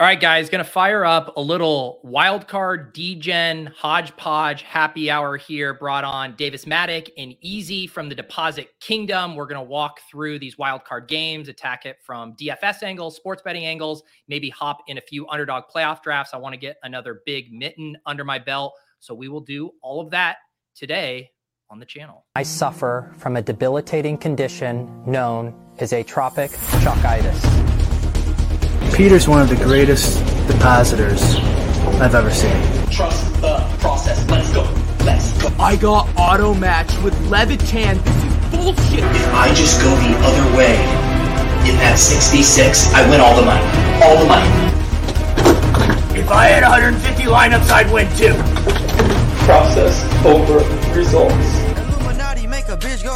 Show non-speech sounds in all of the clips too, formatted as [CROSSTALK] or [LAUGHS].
All right, guys, going to fire up a little wildcard DGen hodgepodge happy hour here. Brought on Davis Mattek and Easy from the Deposit Kingdom. We're going to walk through these wildcard games, attack it from DFS angles, sports betting angles, maybe hop in a few underdog playoff drafts. I want to get another big mitten under my belt. So we will do all of that today on the channel. I suffer from a debilitating condition known as atropic chockitis. Peter's one of the greatest depositors I've ever seen. Trust the process. Let's go. Let's go. I got auto matched with Levitan. This is bullshit. If I just go the other way, in that 66, I win all the money. All the money. If I had 150 lineups, I'd win too. Process over results.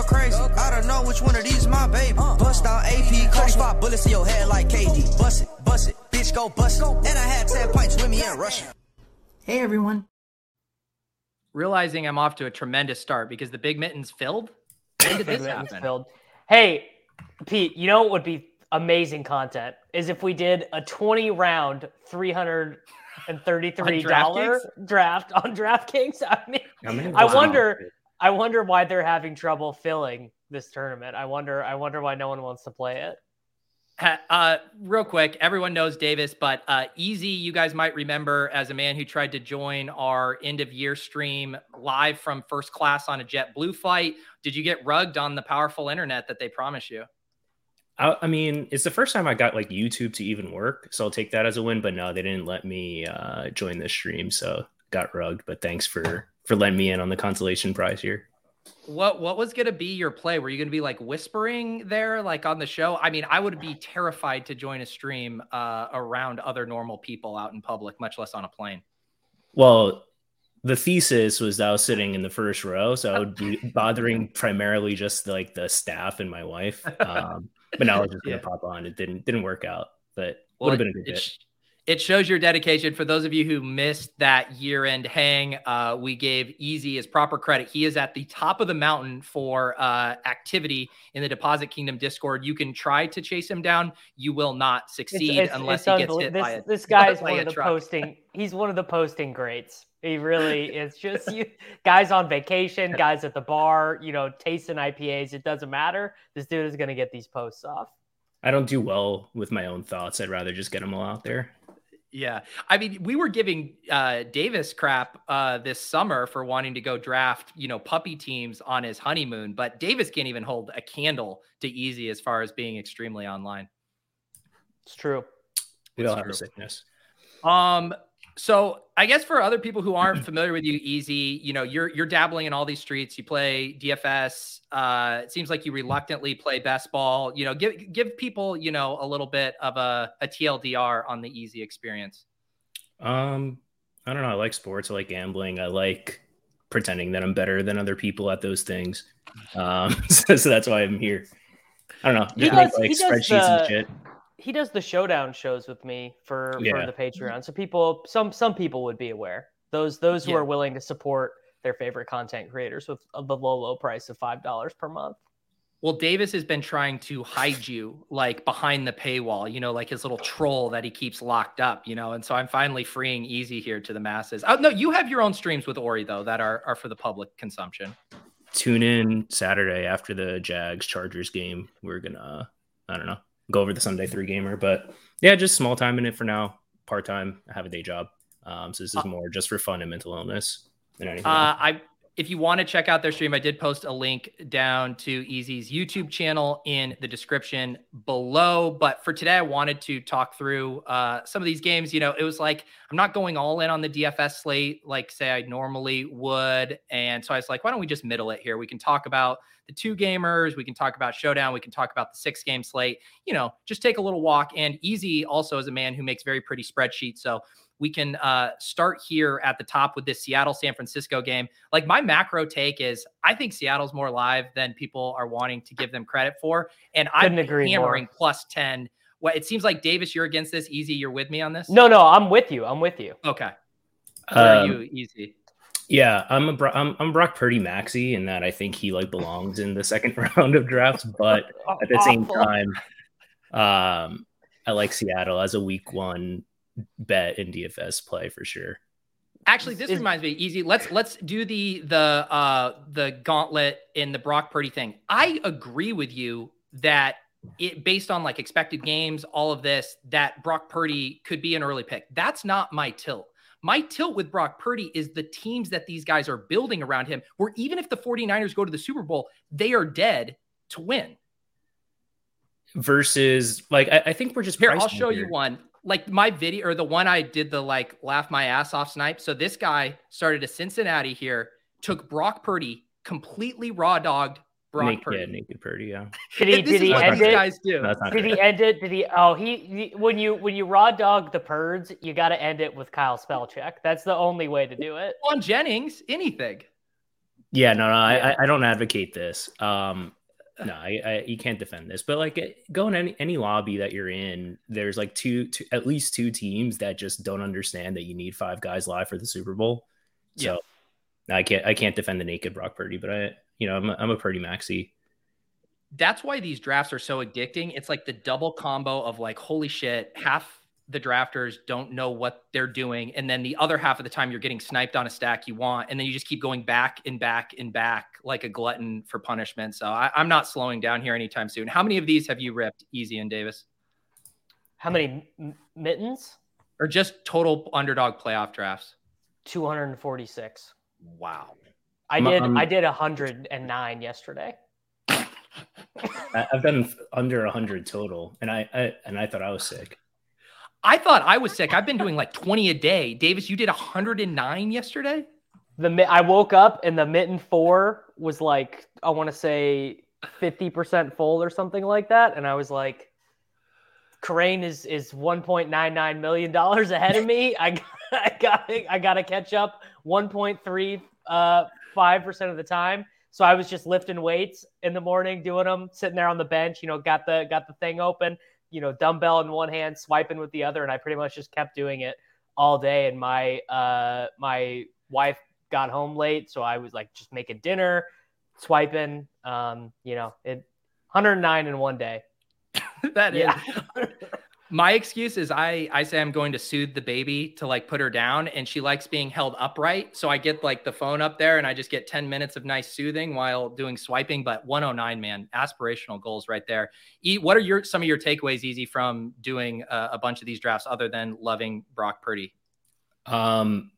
Crazy. I don't know which one of these my baby. Uh. Bust down AP, cut spot bullets in your head like KD. Bust it, bust it, bitch go bust it. And I had 10 pints with me in Russia. Hey everyone. Realizing I'm off to a tremendous start because the big mittens filled. When did this happen? filled. Hey, Pete, you know what would be amazing content is if we did a 20 round, $333 draft on [LAUGHS] DraftKings. I mean, How many I wonder, I wonder why they're having trouble filling this tournament. I wonder, I wonder why no one wants to play it. Uh, real quick, everyone knows Davis, but uh, Easy, you guys might remember as a man who tried to join our end of year stream live from first class on a JetBlue flight. Did you get rugged on the powerful internet that they promise you? I, I mean, it's the first time I got like YouTube to even work, so I'll take that as a win. But no, they didn't let me uh, join the stream, so got rugged. But thanks for for letting me in on the consolation prize here. What what was going to be your play? Were you going to be like whispering there, like on the show? I mean, I would be terrified to join a stream uh, around other normal people out in public, much less on a plane. Well, the thesis was that I was sitting in the first row, so I would be [LAUGHS] bothering primarily just like the staff and my wife. [LAUGHS] Um, but now I was just gonna Yeah. pop on. It didn't didn't work out, but Well, would have been a good it, bit. Sh- it shows your dedication. For those of you who missed that year end hang, uh, we gave Easy his proper credit. He is at the top of the mountain for uh, activity in the Deposit Kingdom Discord. You can try to chase him down. You will not succeed it's- unless it's he gets unbelie- hit this, by a This guy's [LAUGHS] by one of the truck. [LAUGHS] posting. He's one of the posting greats. He really is. Just you guys on vacation, guys at the bar, you know, tasting IPAs. It doesn't matter. This dude is gonna get these posts off. I don't do well with my own thoughts. I'd rather just get them all out there. Yeah. I mean, we were giving uh, Davis crap uh, this summer for wanting to go draft, you know, puppy teams on his honeymoon, but Davis can't even hold a candle to easy as far as being extremely online. It's true. We It's all have a sickness. Um, so I guess for other people who aren't familiar with you, Easy, you know, you're you're dabbling in all these streets. You play DFS. Uh, it seems like you reluctantly play best ball. You know, give give people you know a little bit of a, a TLDR on the Easy experience. Um, I don't know. I like sports. I like gambling. I like pretending that I'm better than other people at those things. Um, [LAUGHS] so, so that's why I'm here. I don't know. He Just make like he does spreadsheets the- and shit. He does the showdown shows with me for for the Patreon. So people, some some people would be aware. Those those who Yeah. are willing to support their favorite content creators with the low low price of five dollars per month. Well, Davis has been trying to hide you like behind the paywall, you know, like his little troll that he keeps locked up, you know. And so I'm finally freeing Easy here to the masses. Oh no, you have your own streams with Ori though that are are for the public consumption. Tune in Saturday after the Jags Chargers game. We're gonna, I don't know, go over the Sunday three gamer. But yeah, just small time in it for now. Part time. I have a day job. Um, so this is more just for fun and mental illness than anything. Uh, I if you want to check out their stream, I did post a link down to Easy's YouTube channel in the description below. But for today, I wanted to talk through uh, some of these games. You know, it was like I'm not going all in on the DFS slate like say I normally would, and so I was like, why don't we just middle it here? We can talk about the two gamers, we can talk about Showdown, we can talk about the six game slate. You know, just take a little walk. And Easy also is a man who makes very pretty spreadsheets, so we can uh, start here at the top with this Seattle San Francisco game. Like my macro take is, I think Seattle's more live than people are wanting to give them credit for, and Couldn't I'm agree hammering more. plus ten. Well, it seems like Davis, you're against this. Easy, you're with me on this. No, no, I'm with you. I'm with you. Okay. Are Um, you, Easy? Yeah, I'm a Bro- I'm, I'm Brock Purdy Maxi in that I think he like belongs in the second [LAUGHS] round of drafts, but at the same time, um, I like Seattle as a week one bet in DFS play for sure. Actually, this reminds me, easy. Let's let's do the the uh the gauntlet in the Brock Purdy thing. I agree with you that it based on like expected games, all of this, that Brock Purdy could be an early pick. That's not my tilt. My tilt with Brock Purdy is the teams that these guys are building around him, where even if the 49ers go to the Super Bowl, they are dead to win. Versus, like, I, I think we're just Here, I'll pricing show you one. Like my video or the one I did the like laugh my ass off snipe. So this guy started a Cincinnati here, took Brock Purdy, completely raw dogged Brock Naked, Purdy. yeah, naked Purdy, yeah. [LAUGHS] Did he? Did he end it? guys do. No, Did he end it? Did he? Oh, he, he when you when you raw dog the Purds, you got to end it with Kyle Spellcheck. That's the only way to do it. on Jennings, anything. Yeah, no, no, I, Yeah. I, I don't advocate this. Um, no, I, I, you can't defend this. But like, go in any any lobby that you're in, there's like two, two, at least two teams that just don't understand that you need five guys live for the Super Bowl. So I can't, I can't defend the naked Brock Purdy, but I, you know, I'm a, I'm a Purdy maxi. That's why these drafts are so addicting. It's like the double combo of like, holy shit, half the drafters don't know what they're doing. And then the other half of the time you're getting sniped on a stack you want. And then you just keep going back and back and back like a glutton for punishment. So I, I'm not slowing down here anytime soon. How many of these have you ripped, Easy and Davis? How many m- mittens? Or just total underdog playoff drafts? Two hundred and forty-six. Wow. I I'm- did. I'm- I did hundred and nine yesterday. [LAUGHS] I, I've done under hundred total, and I, I, and I thought I was sick. I thought I was sick. I've been doing like 20 a day. Davis, you did 109 yesterday? The I woke up and the mitten four was like I want to say fifty percent full or something like that, and I was like, Crane is is one point nine nine million dollars ahead of me. I I got I got to catch up one point three uh five percent of the time. So I was just lifting weights in the morning, doing them, sitting there on the bench. You know, got the got the thing open. You know, dumbbell in one hand, swiping with the other, and I pretty much just kept doing it all day. And my uh my wife got home late, so I was like just making dinner, swiping. Um, you know, it 109 in one day. [LAUGHS] That is. [LAUGHS] My excuse is I I say I'm going to soothe the baby to like put her down and she likes being held upright. So I get like the phone up there and I just get 10 minutes of nice soothing while doing swiping. But 109, man, aspirational goals right there. E, what are your some of your takeaways, Easy, from doing a, a bunch of these drafts other than loving Brock Purdy? Um,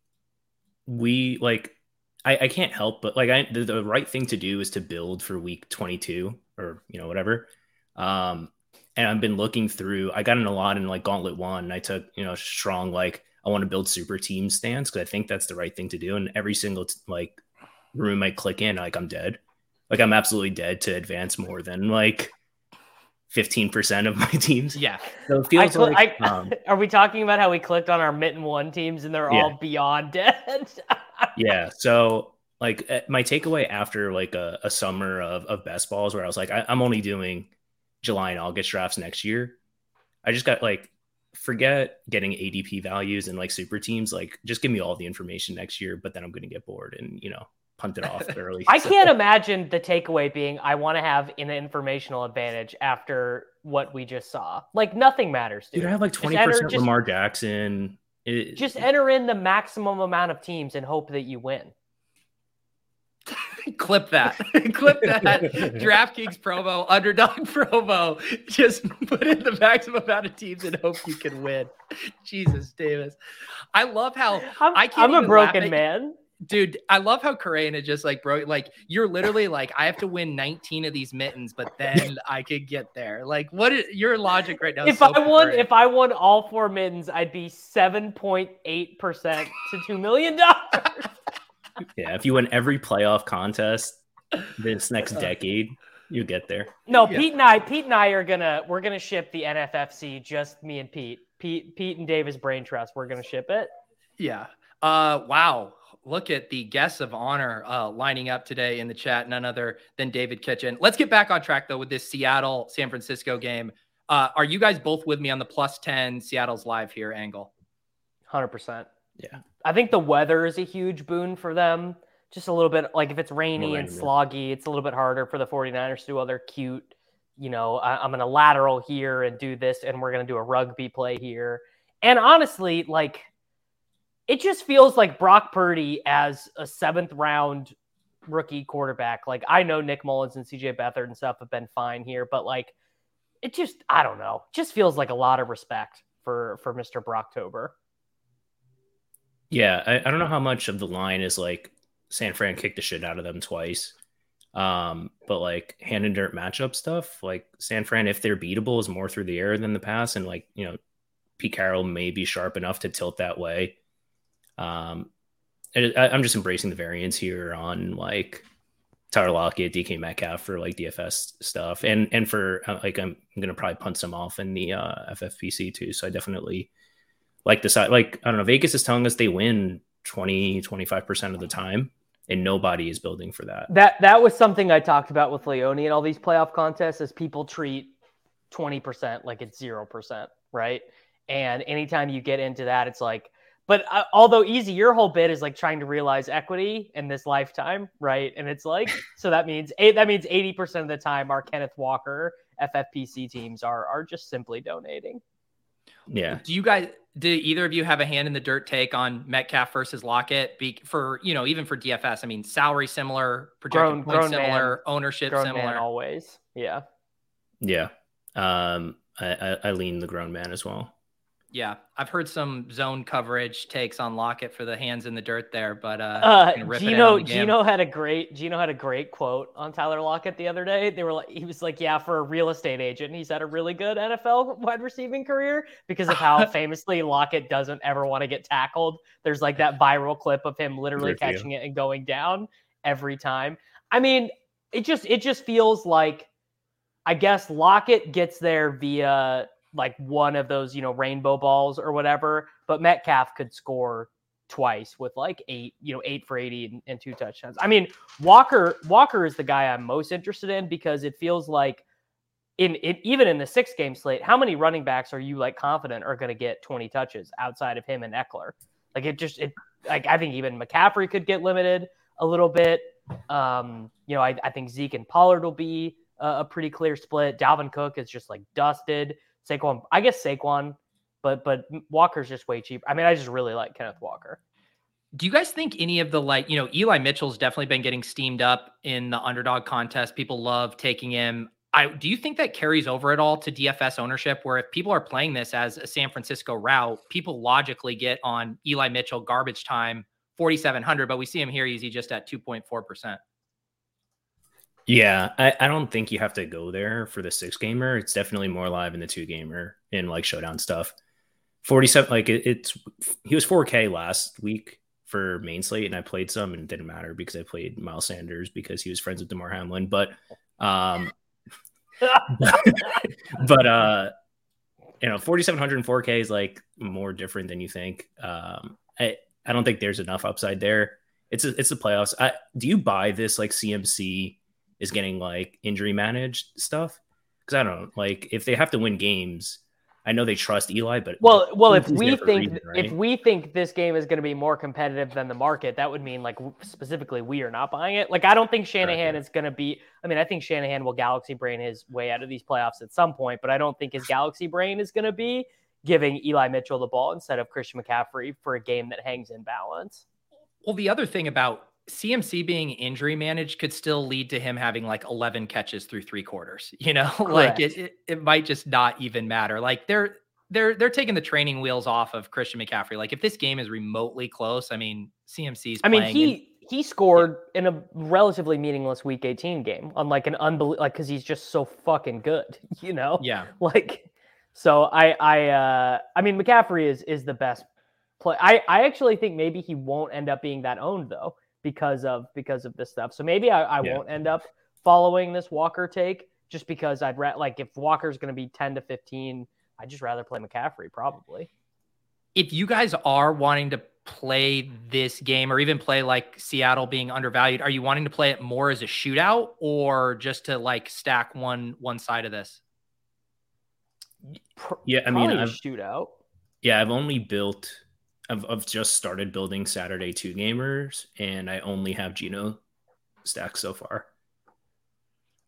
we like, I, I can't help but like, I the, the right thing to do is to build for week 22 or you know whatever. Um, and I've been looking through. I got in a lot in like Gauntlet One. And I took you know strong like I want to build super team stance because I think that's the right thing to do. And every single t- like room I click in, like I'm dead. Like I'm absolutely dead to advance more than like 15% of my [LAUGHS] teams. Yeah. So it feels cl- like I- um, [LAUGHS] Are we talking about how we clicked on our mitten one teams and they're Yeah. all beyond dead? [LAUGHS] yeah so like eh, my takeaway after like a, a summer of, of best balls where i was like I, i'm only doing july and august drafts next year i just got like forget getting adp values and like super teams like just give me all the information next year but then i'm gonna get bored and you know punt it off [LAUGHS] early I So- can't imagine the takeaway being I want to have an informational advantage after what we just saw. Like nothing matters, dude. dude i have like 20% enter- just- lamar jackson It- Just enter in the maximum amount of teams and hope that you win. [LAUGHS] Clip that. [LAUGHS] Clip that. DraftKings promo, underdog [LAUGHS] promo. Just put in the maximum amount of teams and hope you can win. Jesus, Davis. I love how I'm, I can't I'm a broken man. dude, I love how Correa just like broke like you're literally like, I have to win 19 of these mittens, but then I could get there. Like what is your logic right now? If so I won, perverted. if I won all four mittens, I'd be seven point eight percent to two million dollars. Yeah if you win every playoff contest this next Uh, decade you get there No, Yeah. Pete and I, Pete and I are gonna we're gonna ship the NFFC. Just me and Pete. Pete, Pete and Davis Brain Trust. We're gonna ship it. Yeah. Uh wow. Look at the guests of honor uh lining up today in the chat, none other than David Kitchen. Let's get back on track though with this Seattle San Francisco game. Uh are you guys both with me on the plus 10 Seattle's live here angle? Hundred percent. Yeah. I think the weather is a huge boon for them. Just a little bit like if it's rainy More and rainy, sloggy, it's a little bit harder for the 49ers to do all their cute, you know, I, I'm going to lateral here and do this, and we're going to do a rugby play here. And honestly, like it just feels like Brock Purdy as a seventh round rookie quarterback. Like I know Nick Mullens and CJ Beathard and stuff have been fine here, but like it just I don't know, just feels like a lot of respect for for Mr. Brocktober. Yeah, I, I don't know how much of the line is like San Fran kicked the shit out of them twice. Um, but like hand and dirt matchup stuff, like San Fran, if they're beatable, is more through the air than the pass, and like you know, Pete Carroll may be sharp enough to tilt that way. Um, I, I'm just embracing the variance here on like Tyler Lockett, DK Metcalf for like DFS stuff, and and for uh, like I'm, I'm gonna probably punt some off in the uh, FFPC too. So I definitely like the side. Like I don't know, Vegas is telling us they win 20 25 percent of the time, and nobody is building for that. That that was something I talked about with Leone and all these playoff contests. Is people treat 20 percent like it's zero percent, right? And anytime you get into that, it's like but uh, although easy, your whole bit is like trying to realize equity in this lifetime, right? And it's like [LAUGHS] so that means eight, that means eighty percent of the time our Kenneth Walker FFPC teams are are just simply donating. Yeah. Do you guys? Do either of you have a hand in the dirt take on Metcalf versus Lockett? Be, for you know, even for DFS, I mean, salary similar, projected Grown- grown similar, man. ownership Grown similar. man always, yeah. Yeah. Um, I, I, I lean the grown man as well. Yeah, I've heard some zone coverage takes on Lockett for the hands in the dirt there, but uh, Uh, can rip it in Geno on the game. Geno had a great Geno had a great quote on Tyler Lockett the other day. They were like, he was like, yeah, for a real estate agent, he's had a really good NFL wide receiving career because of how [LAUGHS] famously Lockett doesn't ever want to get tackled. There's like that viral clip of him literally Good for you. catching it and going down every time. I mean, it just it just feels like I guess Lockett gets there via like one of those, you know, rainbow balls or whatever, but Metcalf could score twice with like eight, you know, eight for 80 and, and two touchdowns. I mean, Walker, Walker is the guy I'm most interested in because it feels like in even in the six game slate, how many running backs are you like confident are going to get 20 touches outside of him and Ekeler? Like it just it like I think even McCaffrey could get limited a little bit. Um, you know, I, I think Zeke and Pollard will be a, a pretty clear split. Dalvin Cook is just like dusted. Saquon, I guess Saquon, but but Walker's just way cheap. I mean, I just really like Kenneth Walker. Do you guys think any of the like, you know, Eli Mitchell's definitely been getting steamed up in the underdog contest. People love taking him. I do you think that carries over at all to DFS ownership where if people are playing this as a San Francisco route, people logically get on Eli Mitchell garbage time 4700, but we see him here easy just at 2.4%. Yeah, I, I don't think you have to go there for the six gamer. It's definitely more live in the two gamer in like showdown stuff. 47, like it, it's he was 4K last week for main slate, and I played some and it didn't matter because I played Miles Sanders because he was friends with Damar Hamlin. But um [LAUGHS] but uh you know 4700 and 4K is like more different than you think. Um I I don't think there's enough upside there. It's a, it's the playoffs. I, do you buy this like CMC is getting like injury managed stuff? Because I don't know, like if they have to win games, I know they trust Eli, but Well, well, if we there for a think reason, right? if we think this game is going to be more competitive than the market, that would mean like specifically we are not buying it. Like I don't think Shanahan Correct. is going to be. I mean, I think Shanahan will galaxy brain his way out of these playoffs at some point, but I don't think his [LAUGHS] galaxy brain is going to be giving Eli Mitchell the ball instead of Christian McCaffrey for a game that hangs in balance. Well, the other thing about CMC being injury managed could still lead to him having like 11 catches through three quarters. [LAUGHS] You know, like it, it, it might just not even matter. Like they're they're they're taking the training wheels off of Christian McCaffrey. Like if this game is remotely close, I mean, CMC's. I mean, he in- he scored in a relatively meaningless Week 18 game on like an unbelievable like because he's just so fucking good. [LAUGHS] You know, yeah. [LAUGHS] like so I I uh I mean McCaffrey is is the best play. I I actually think maybe he won't end up being that owned though because of because of this stuff. So maybe I, I Yeah. won't end up following this Walker take just because I'd ra- like if Walker's going to be 10 to 15, I'd just rather play McCaffrey probably. if you guys are wanting to play this game or even play like Seattle being undervalued, are you wanting to play it more as a shootout or just to like stack one one side of this? Pr- Yeah, I mean, probably a I've- shootout. yeah, I've only built, I've, I've just started building Saturday two gamers, and I only have Geno stacks so far.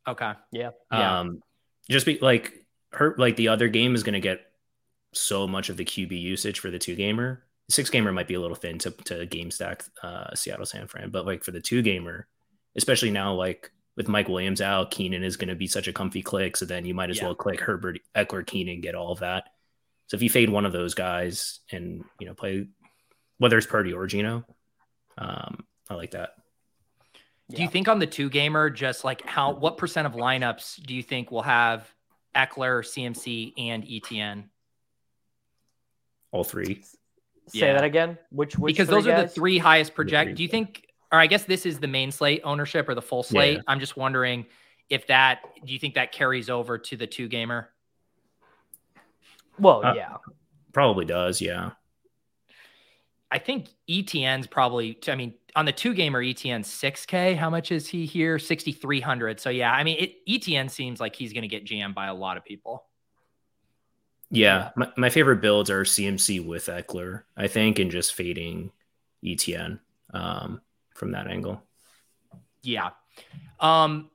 Okay. Yeah. Yeah. Um, just be like her, like the other game is going to get so much of the QB usage for the two gamer. Six gamer might be a little thin to, to game stack uh, Seattle San Fran, but like for the two gamer, especially now, like with Mike Williams out, Keenan is going to be such a comfy click. So then you might as Yeah. well click Herbert, Ekeler, Keenan, get all of that. So if you fade one of those guys and you know play whether it's Purdy or Geno, um, I like that. Do you think on the two gamer, just like how what percent of lineups do you think will have Ekeler, CMC, and ETN? All three. Say Yeah. that again. Which which because three those are the three highest three, project. Do you think, or I guess this is the main slate ownership or the full slate? Yeah. I'm just wondering if that. Do you think that carries over to the two gamer? Well, Uh, yeah. Probably does, yeah. I think ETN's probably. I mean, on the two gamer, ETN six K. How much is he here? Sixty three hundred. So yeah, I mean, it, ETN seems like he's going to get jammed by a lot of people. Yeah, my, my favorite builds are CMC with Ekeler, I think, and just fading ETN um, from that angle. Yeah. Um,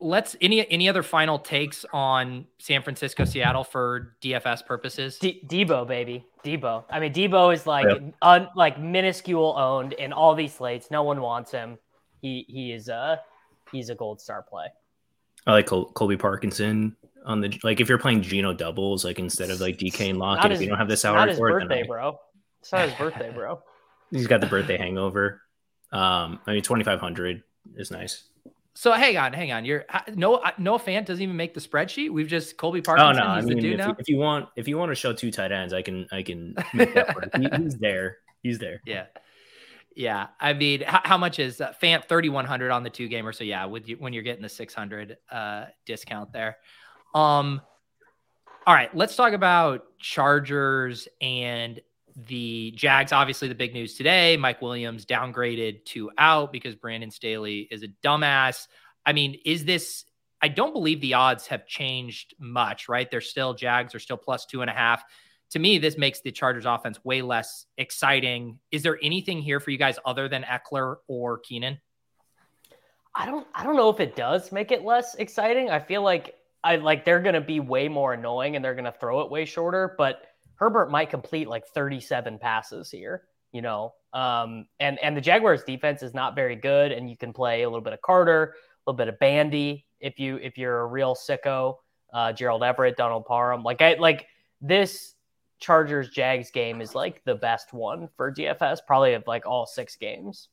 let's any any other final takes on San Francisco, Seattle for DFS purposes? D- Debo, baby, Debo. I mean, Debo is like Yeah. un- like minuscule owned in all these slates. No one wants him. He he is a he's a gold star play. I like Col- Colby Parkinson on the like if you're playing Geno doubles, like instead of like DK and Lockett, if you don't have the Not salary his for birthday, I- bro. It's not his birthday, bro. [LAUGHS] he's got the birthday hangover. Um, I mean, twenty five hundred is nice. So hang on, hang on. You're no no fan doesn't even make the spreadsheet. We've just Colby Oh Parkinson. no, I mean, the dude if now. you, if you want, if you want to show two tight ends, I can, I can. Make that work. He- he's there. He's there. Yeah. Yeah. I mean, how, how much is uh, Fant 3100 on the two gamer? So yeah, with you, when you're getting the 600 uh, discount there. Um, all right, let's talk about Chargers and the Jags. Obviously, the big news today Mike Williams downgraded to out because Brandon Staley is a dumbass. I mean, is this, I don't believe the odds have changed much, right? They're still, Jags are still plus two and a half to me, this makes the Chargers offense way less exciting. Is there anything here for you guys other than Ekeler or Keenan? I don't I don't know if it does make it less exciting. I feel like I like they're gonna be way more annoying and they're gonna throw it way shorter, but Herbert might complete like 37 passes here, you know. Um and and the Jaguars defense is not very good, and you can play a little bit of Carter, a little bit of Bandy if you if you're a real sicko, uh Gerald Everett, Donald Parham. Like I like this Chargers Jags game is like the best one for DFS, probably of like all six games.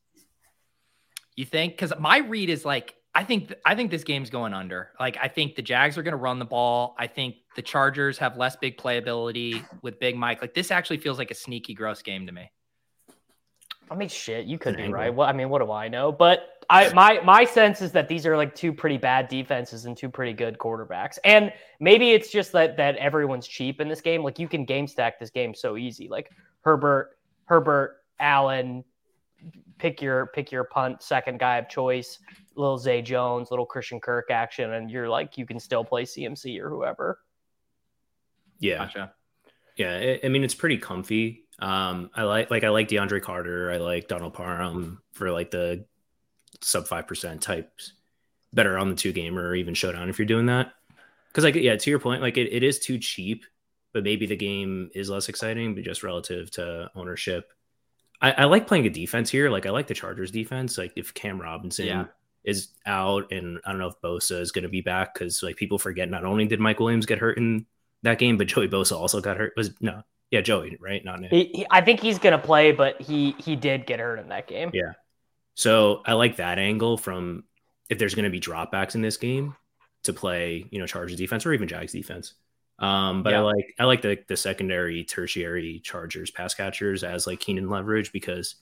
You think? Because my read is like I think I think this game's going under. Like I think the Jags are going to run the ball. I think the Chargers have less big playability with Big Mike. Like this actually feels like a sneaky gross game to me. I mean, shit, you could be right. Well, I mean, what do I know? But I my my sense is that these are like two pretty bad defenses and two pretty good quarterbacks. And maybe it's just that that everyone's cheap in this game. Like you can game stack this game so easy. Like Herbert, Herbert, Allen, pick your pick your punt second guy of choice, little Zay Jones, little Christian Kirk action, and you're like you can still play CMC or whoever. Yeah, Gotcha. yeah. I, I mean, it's pretty comfy. Um, I like like I like DeAndre Carter. I like Donald Parham for like the sub five percent types. Better on the two gamer or even showdown if you're doing that. Because like yeah, to your point, like it, it is too cheap, but maybe the game is less exciting, but just relative to ownership. I, I like playing a defense here. Like I like the Chargers defense. Like if Cam Robinson Yeah. Is out, and I don't know if Bosa is going to be back because like people forget not only did Mike Williams get hurt in that game, but Joey Bosa also got hurt. Was no, yeah, Joey, right? Not Nick. He, he, I think he's gonna play, but he he did get hurt in that game. Yeah. So I like that angle from if there's going to be dropbacks in this game to play, you know, Chargers defense or even Jags defense. Um, but I like I like the the secondary, tertiary Chargers pass catchers as like Keenan leverage because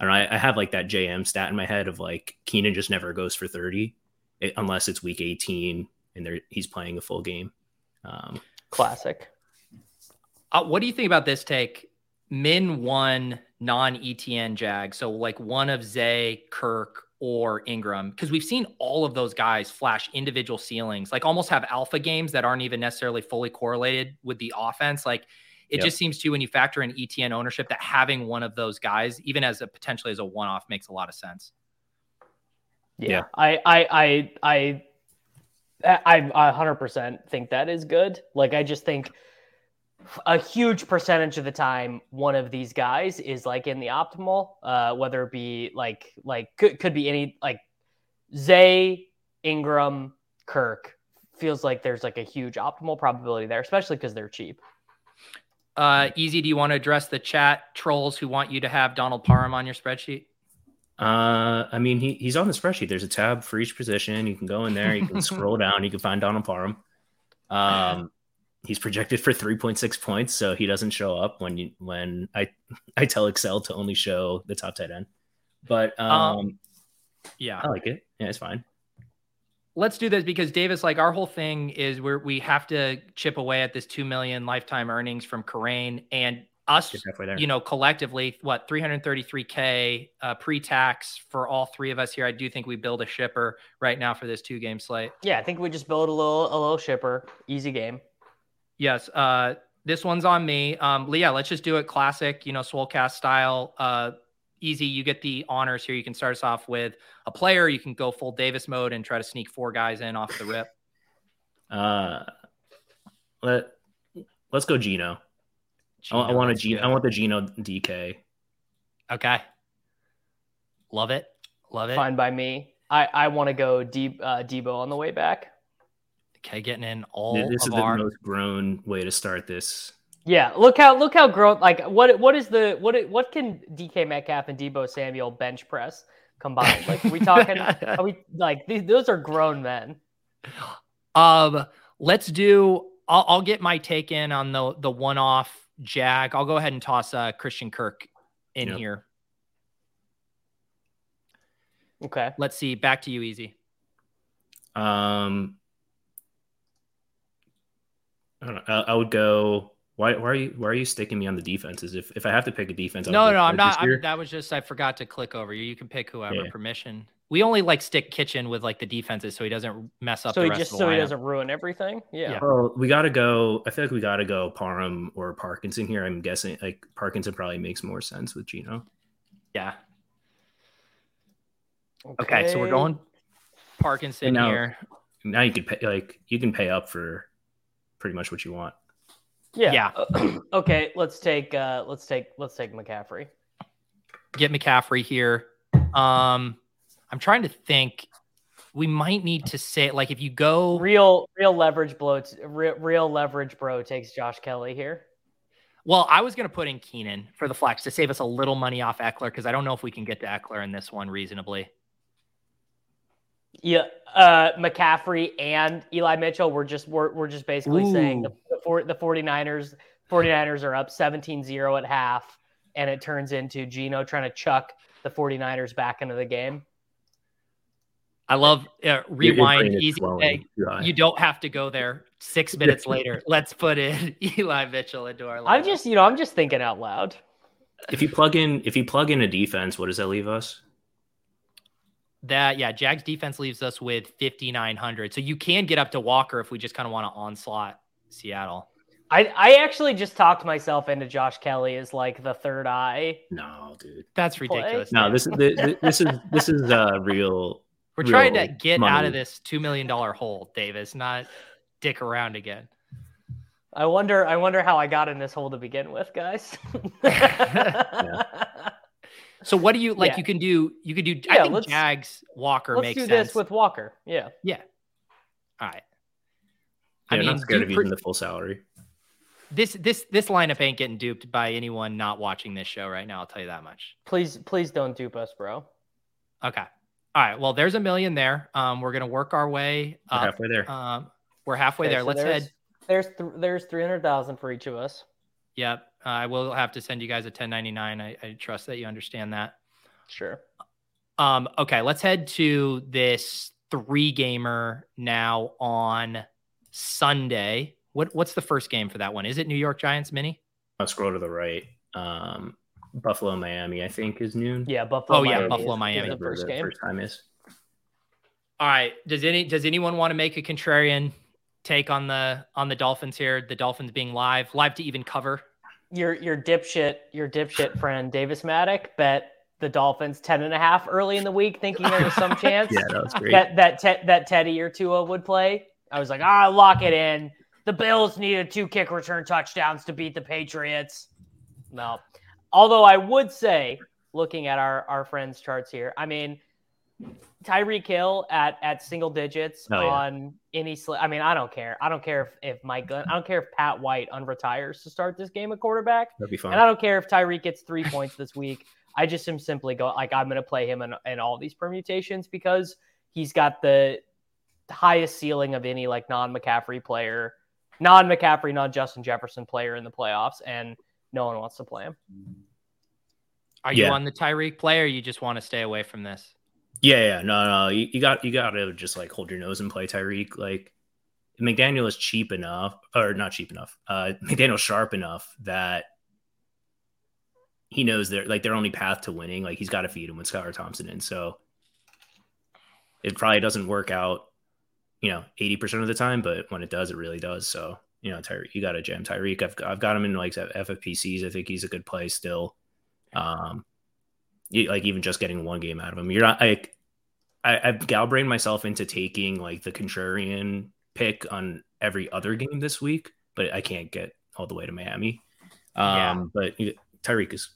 I don't know. I, I have like that JM stat in my head of like Keenan just never goes for thirty it, unless it's week eighteen and they're, he's playing a full game. Um, Classic. Uh, what do you think about this take? Min one non ETN Jag. So like one of Zay, Kirk, or Ingram. Because we've seen all of those guys flash individual ceilings, like almost have alpha games that aren't even necessarily fully correlated with the offense. Like it Yep. just seems to when you factor in ETN ownership that having one of those guys, even as a potentially as a one off, makes a lot of sense. Yeah, Yeah. I, I, I, I, I, I 100% think that is good. Like, I just think a huge percentage of the time one of these guys is like in the optimal uh whether it be like like could, could be any like zay ingram kirk feels like there's like a huge optimal probability there especially because they're cheap Uh, easy. Do you want to address the chat trolls who want you to have Donald Parham on your spreadsheet? Uh, I mean, he, he's on the spreadsheet. There's a tab for each position. You can go in there. You can [LAUGHS] scroll down. You can find Donald Parham. Um, he's projected for 3.6 points, so he doesn't show up when you when I I tell Excel to only show the top tight end. But um, Um, Yeah. I like it. Yeah, it's fine. Let's do this because Davis, like our whole thing is we're we have to chip away at this two million lifetime earnings from Karain and us, Get halfway there. you know, collectively, what 333k uh, pre-tax for all three of us here. I do think we build a shipper right now for this two game slate. yeah i think we just build a little a little shipper easy game Yes, uh, this one's on me. Um, yeah, let's just do it classic, you know, Swolecast style. Uh, easy. You get the honors here. You can start us off with a player. You can go full Davis mode and try to sneak four guys in off the rip. [LAUGHS] Uh, let let's go Geno. I, I want a Geno. go. I want the Geno DK. Okay. Love it. Love it. fine by me i i want to go deep uh debo on the way back Okay, getting in all This is of the our. most grown way to start this. Yeah, look how look how grown. Like what what is the what what can DK Metcalf and Debo Samuel bench press combined? Like are we [LAUGHS] talking? are we like these, those are grown men? Um, let's do. I'll, I'll get my take in on the the one off Jag. I'll go ahead and toss uh, Christian Kirk in Yep. here. Okay, Let's see. Back to you, Easy. Um, I don't know. I, I would go. Why, why are you why are you sticking me on the defenses? If if I have to pick a defense, I'll No, no, I'm not. I'm, that was just I forgot to click over you. You can pick whoever Yeah. permission. We only like stick Kitchen with like the defenses, so he doesn't mess up so the he rest just of the so he doesn't ruin everything. Yeah. Yeah. Well, we got to go. I feel like we got to go Parham or Parkinson here. I'm guessing like Parkinson probably makes more sense with Geno. Yeah. Okay, so we're going Parkinson Now- here. Now you could pay like you can pay up for pretty much what you want. Yeah. Yeah. [CLEARS THROAT] okay, let's take uh let's take let's take McCaffrey. Get McCaffrey here. Um, I'm trying to think. We might need to say like if you go Real real leverage blow. t- Real, real leverage bro takes Josh Kelley here. Well, I was going to put in Keenan for the flex to save us a little money off Ekeler because I don't know if we can get to Ekeler in this one reasonably. Yeah, uh, McCaffrey and Eli Mitchell. We're just we're, we're just basically saying the Ooh. the, four, the 49ers 49ers are up 17-0 at half, and it turns into Geno trying to chuck the 49ers back into the game. I love uh, Your- your rewind, easy flowing day. too. You don't have to go there. Six [LAUGHS] minutes later, let's put in [LAUGHS] Eli Mitchell into our. I'm just you know I'm just thinking out loud. if you plug in if you plug in a defense, what does that leave us? that. Yeah, Jags defense leaves us with 5,900. So you can get up to Walker if we just kind of want to onslaught Seattle. I I actually just talked myself into Josh Kelley as like the third eye. No, dude. That's ridiculous. No, this is this, this is this is uh real. We're trying to real get out of this two million dollar hole, Davis, not dick around again. I wonder I wonder how I got in this hole to begin with, guys. [LAUGHS] [LAUGHS] So what do you like? Yeah. You can do. You could do. Yeah, I think let's- Jags Walker Let's makes do sense. this with Walker. Yeah. yeah. All right. Yeah, I mean, not scared do of pre- the full salary. this this this lineup ain't getting duped by anyone not watching this show right now. I'll tell you that much. Please please don't dupe us, bro. Okay. All right. Well, there's a million there. Um, we're gonna work our way We're halfway there. Um, we're halfway Okay, there. so Let's there's, head. There's th- there's three hundred thousand for each of us. Yep. Uh, I will have to send you guys a 1099. I, I trust that you understand that. Sure. Um, okay, let's head to this three gamer now on Sunday. What what's the first game for that one? Is it New York Giants mini? I'll scroll to the right. Um, Buffalo, Miami, I think is noon. Yeah, Buffalo. Oh, yeah, Buffalo, is- is Miami. The first game. First time is. All right. Does any does anyone want to make a contrarian take on the on the Dolphins here? The Dolphins being live, live to even cover. Your your dipshit your dipshit friend Davis Mattek bet the Dolphins ten and a half early in the week, thinking there was some [LAUGHS] chance Yeah, that was great. that that te- that Teddy or Tua would play. I was like, ah, lock it in. the Bills needed two kick return touchdowns to beat the Patriots. No. Although I would say, looking at our, our friends' charts here, I mean, Tyreek Hill at at single digits Oh, yeah. on any sl- I mean, I don't care. I don't care if, if Mike Glenn, I don't care if Pat White unretires to start this game at quarterback. That'd be fun. And I don't care if Tyreek gets three points this week. I just am simply going, like I'm going to play him in, in all these permutations because he's got the highest ceiling of any like non McCaffrey player, non McCaffrey, non Justin Jefferson player in the playoffs, and no one wants to play him. Are you on the Tyreek play or you just want to stay away from this? Yeah, yeah, no, no, you, you got you got to just like hold your nose and play Tyreek. Like McDaniel is cheap enough, or not cheap enough. Uh, [LAUGHS] McDaniel's sharp enough that he knows their like their only path to winning. Like he's got to feed him with Skylar Thompson in. So it probably doesn't work out, you know, eighty percent of the time, but when it does, it really does. So you know, Tyreek, you got to jam Tyreek. I've I've got him in like FFPCs. I think he's a good play still. Um, you, like even just getting one game out of him, you're not like I, I've galbrained myself into taking like the contrarian pick on every other game this week, but I can't get all the way to Miami. Um, Yeah. but Tyreek is,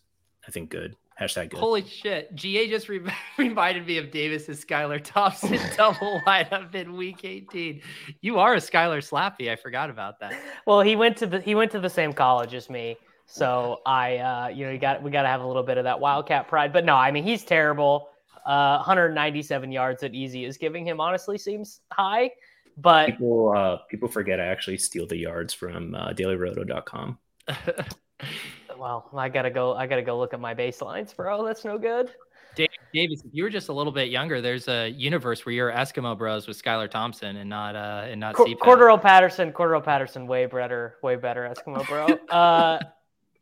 I think, good. Hashtag good. Holy shit. GA just re- [LAUGHS] reminded me of Davis's Skylar Thompson [LAUGHS] double lineup in week 18. You are a Skylar Slappy. I forgot about that. Well, he went to the he went to the same college as me, so I uh, you know you got we got to have a little bit of that Wildcat pride. But no, I mean he's terrible. Uh, 197 yards at easy is giving him honestly seems high, but People, uh, people forget I actually steal the yards from uh, dailyroto.com. [LAUGHS] well I gotta go I gotta go look at my baselines, bro. That's no good. Da- Davis, if you were just a little bit younger, there's a universe where you're Eskimo Bros with Skylar Thompson and not uh and not Cor- CPAP. Cordarrelle Patterson, Cordarrelle Patterson, way better, way better Eskimo bro. [LAUGHS] uh,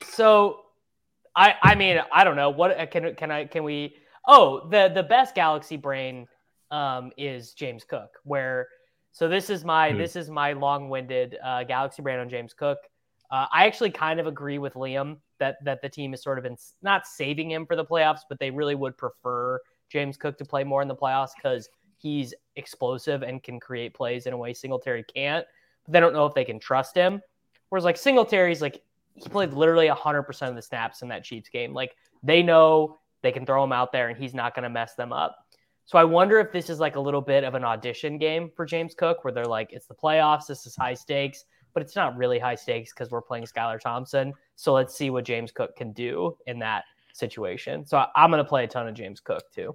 so I, I mean, I don't know what uh, can can I can we? Oh, the the best Galaxy brain um, is James Cook. Where so this is my Hmm. this is my long winded uh, Galaxy brain on James Cook. Uh, I actually kind of agree with Liam that that the team has sort of been not saving him for the playoffs, but they really would prefer James Cook to play more in the playoffs because he's explosive and can create plays in a way Singletary can't. But they don't know if they can trust him. Whereas like Singletary's like he played literally 100% of the snaps in that Chiefs game. Like they know they can throw him out there and he's not going to mess them up. So I wonder if this is like a little bit of an audition game for James Cook where they're like it's the playoffs, this is high stakes, but it's not really high stakes because we're playing Skylar Thompson. So let's see what James Cook can do in that situation. So I, I'm going to play a ton of James Cook too.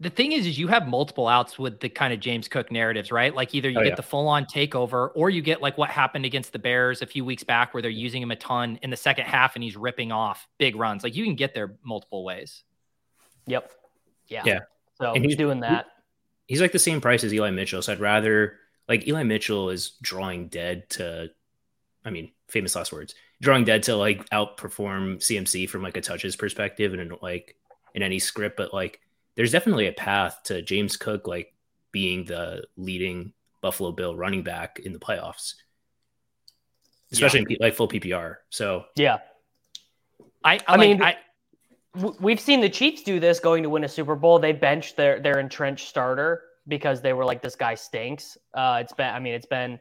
the thing is, is you have multiple outs with the kind of James Cook narratives, right? Like either you Oh, get yeah. the full on takeover or you get like what happened against the Bears a few weeks back where they're using him a ton in the second half and he's ripping off big runs. Like you can get there multiple ways. Yep. Yeah. Yeah. So And he's he's- doing that. He's like the same price as Eli Mitchell. So I'd rather like Eli Mitchell is drawing dead to, I mean, famous last words, drawing dead to like outperform CMC from like a touches perspective and in, like in any script. But like, there's definitely a path to James Cook like being the leading Buffalo Bill running back in the playoffs, especially in like full PPR. So Yeah. I, I, I like, mean, I, w- we've seen the Chiefs do this going to win a Super Bowl. They bench their their entrenched starter because they were like, this guy stinks. Uh, it's been, I mean, it's been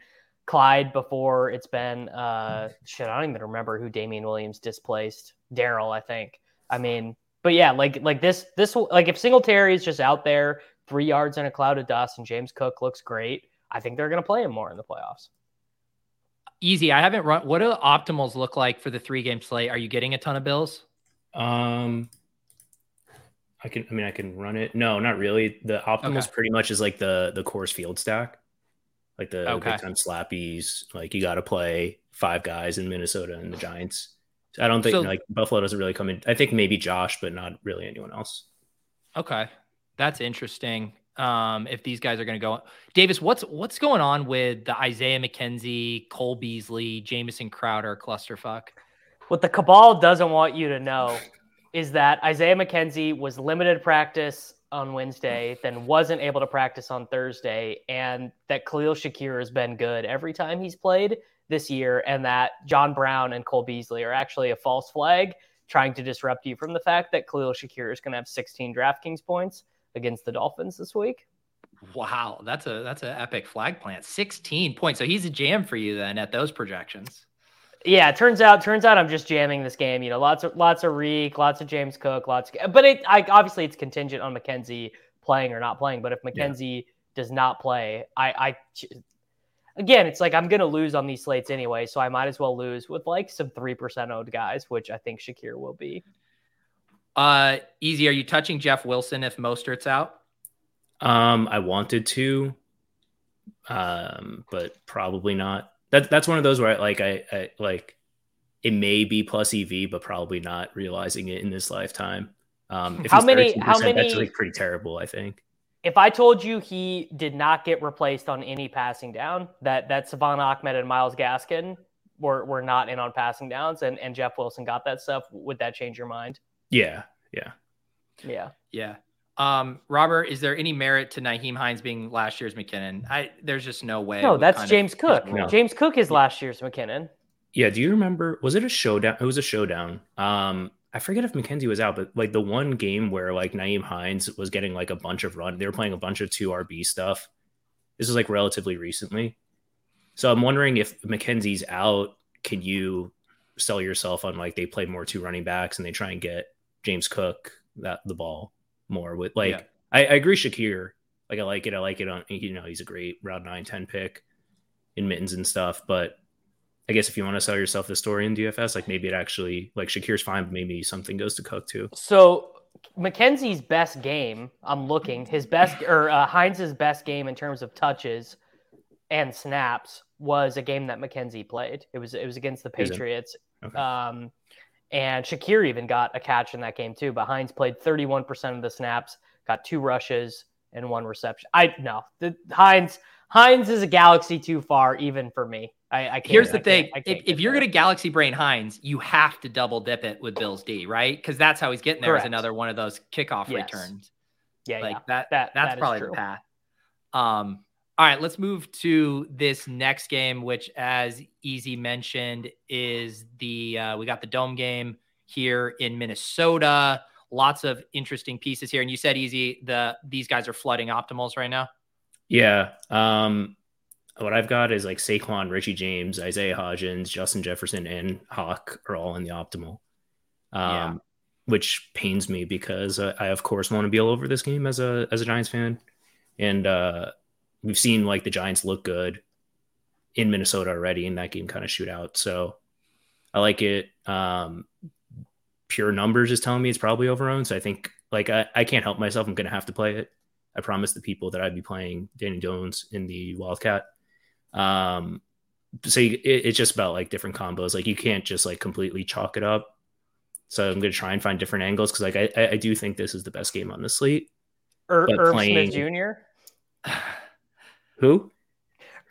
Clyde before. It's been uh, shit. I don't even remember who Damien Williams displaced. Daryl, I think. I mean, but yeah, like like this this like if Singletary is just out there three yards in a cloud of dust and James Cook looks great, I think they're going to play him more in the playoffs. easy. I haven't run. What do the optimals look like for the three game slate? Are you getting a ton of bills? Um, I can. I mean, I can run it. No, not really. The optimals Okay. pretty much is like the the course field stack, like the Okay. big time slappies. Like you got to play five guys in Minnesota and the Giants. So I don't think So- like Buffalo doesn't really come in. I think maybe Josh, but not really anyone else. Okay, that's interesting. Um, if these guys are going to go, Davis, what's what's going on with the Isaiah McKenzie, Cole Beasley, Jamison Crowder clusterfuck? What the cabal doesn't want you to know is that Isaiah McKenzie was limited practice on Wednesday, then wasn't able to practice on Thursday, and that Khalil Shakir has been good every time he's played this year, and that John Brown and Cole Beasley are actually a false flag trying to disrupt you from the fact that Khalil Shakir is going to have 16 DraftKings points against the Dolphins this week. Wow, that's a that's an epic flag plant. 16 points. So he's a jam for you then at those projections. Yeah, it turns out turns out I'm just jamming this game. You know, lots of lots of Reek, lots of James Cook, lots. Of, but it I, obviously it's contingent on McKenzie playing or not playing. But if McKenzie does not play, I, I again, it's like I'm gonna lose on these slates anyway, so I might as well lose with like some three percent owned guys, which I think Shakir will be. Uh, easy. Are you touching Jeff Wilson if Mostert's out? Um, I wanted to, um, but probably not. That that's one of those where I, like I, I like it may be plus EV, but probably not realizing it in this lifetime. Um, if How many- 13%, how That's many- like pretty terrible. I think. If I told you he did not get replaced on any passing down, that that Salvon Ahmed and Myles Gaskin were were not in on passing downs, and and Jeff Wilson got that stuff, would that change your mind? Yeah, yeah. Yeah. Yeah. Um, Robert, is there any merit to Nyheim Hines being last year's McKinnon? I there's just no way. No, that's kind of James Cook. role. James Cook is last year's McKinnon. Yeah, do you remember? Was it a showdown? It was a showdown. Um, I forget if McKenzie was out, but like the one game where like Nyheim Hines was getting like a bunch of run, they were playing a bunch of two RB stuff. This is like relatively recently. So I'm wondering if McKenzie's out, can you sell yourself on like they play more two running backs and they try and get James Cook that the ball more with like Yeah. I, I agree Shakir. Like I like it. I like it on you know, he's a great round nine, 10 pick in mittens and stuff, but I guess if you want to sell yourself the story in DFS, like maybe it actually like Shakir's fine, but maybe something goes to Cook too. So McKenzie's best game, I'm looking, his best or uh, Hines's best game in terms of touches and snaps was a game that McKenzie played. It was it was against the Patriots. Okay. Um, and Shakir even got a catch in that game too. But Hines played 31% of the snaps, got two rushes and one reception. I no, the Hines Hines is a galaxy too far even for me. I, I can't. Here's I the can't- thing: if, if you're gonna Galaxy Brain Hines, you have to double dip it with Bills D, right? Because that's how he's getting there. Is Correct. another one of those kickoff Yes. returns. yeah, like yeah. that, that- that's that is probably the path. Um, all right, let's move to this next game, which, as Easy mentioned, is the uh, we got the dome game here in Minnesota. Lots of interesting pieces here, and you said Easy the these guys are flooding optimals right now. Yeah. Um, what I've got is like Saquon, Richie James, Isaiah Hodgins, Justin Jefferson, and Hawk are all in the optimal. Um, Yeah. which pains me because uh, I of course want to be all over this game as a as a Giants fan, and uh, we've seen like the Giants look good in Minnesota already in that game kind of shootout. So I like it. Um, pure numbers is telling me it's probably overowned. So I think like I, I can't help myself. I'm gonna have to play it. I promised the people that I'd be playing Danny Jones in the Wildcat. Um, so you, it, it's just about like different combos. Like you can't just like completely chalk it up. So I'm gonna try and find different angles because like I, I I do think this is the best game on the slate. Ir- but Irv playing- Smith Jr. [SIGHS] [SIGHS] Who?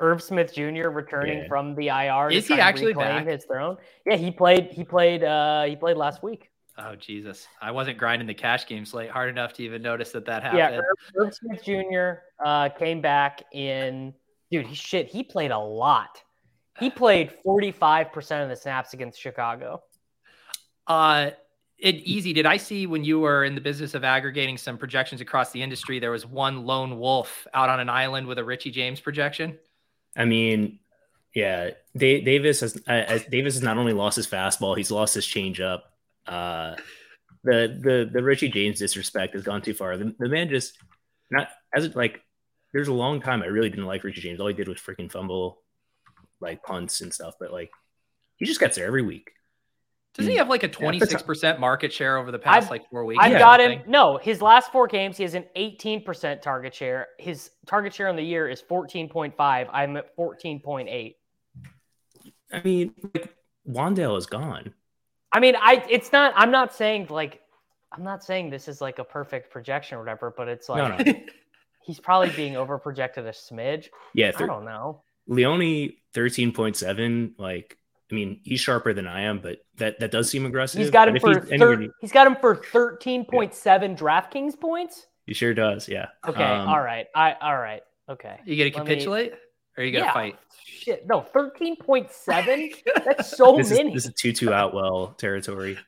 Irv Smith Jr. returning Yeah. from the IR. to Is he actually reclaim back? his throne? Yeah, he played. He played. Uh, he played last week. Oh Jesus, I wasn't grinding the cash game slate hard enough to even notice that that happened. Yeah, Irv, Irv Smith Jr. Uh, came back in. Dude, he shit. He played a lot. He played forty five percent of the snaps against Chicago. Uh, it easy. Did I see when you were in the business of aggregating some projections across the industry? There was one lone wolf out on an island with a Richie James projection. I mean, yeah, Da- Davis has uh, as Davis has not only lost his fastball, he's lost his changeup. Uh, the the the Richie James disrespect has gone too far. The, the man just not as it like. There's a long time I really didn't like Richie James. All he did was freaking fumble, like punts and stuff. But like, he just gets there every week. Doesn't he hmm. have like a 26% market share over the past I've- like four weeks? I've got him. No, his last four games, he has an 18% target share. His target share on the year is 14.5. I'm at 14.8. I mean, like Wan'Dale is gone. I mean, I it's not I'm not saying like I'm not saying this is like a perfect projection or whatever, but it's like no. [LAUGHS] he's probably being over projected a smidge. Yeah, I thir- don't know. Leone thirteen point seven. Like, I mean, he's sharper than I am, but that that does seem aggressive. He's got him for he's anywhere thir- near- he's got him for 13.7 DraftKings points. he sure does. Yeah. Okay, Um, all right. I all right. Okay. You gonna Let me- capitulate or are you gonna Yeah. fight? Shit. No, 13.7. [LAUGHS] That's so many. This is, many. this is Tutu Atwell territory.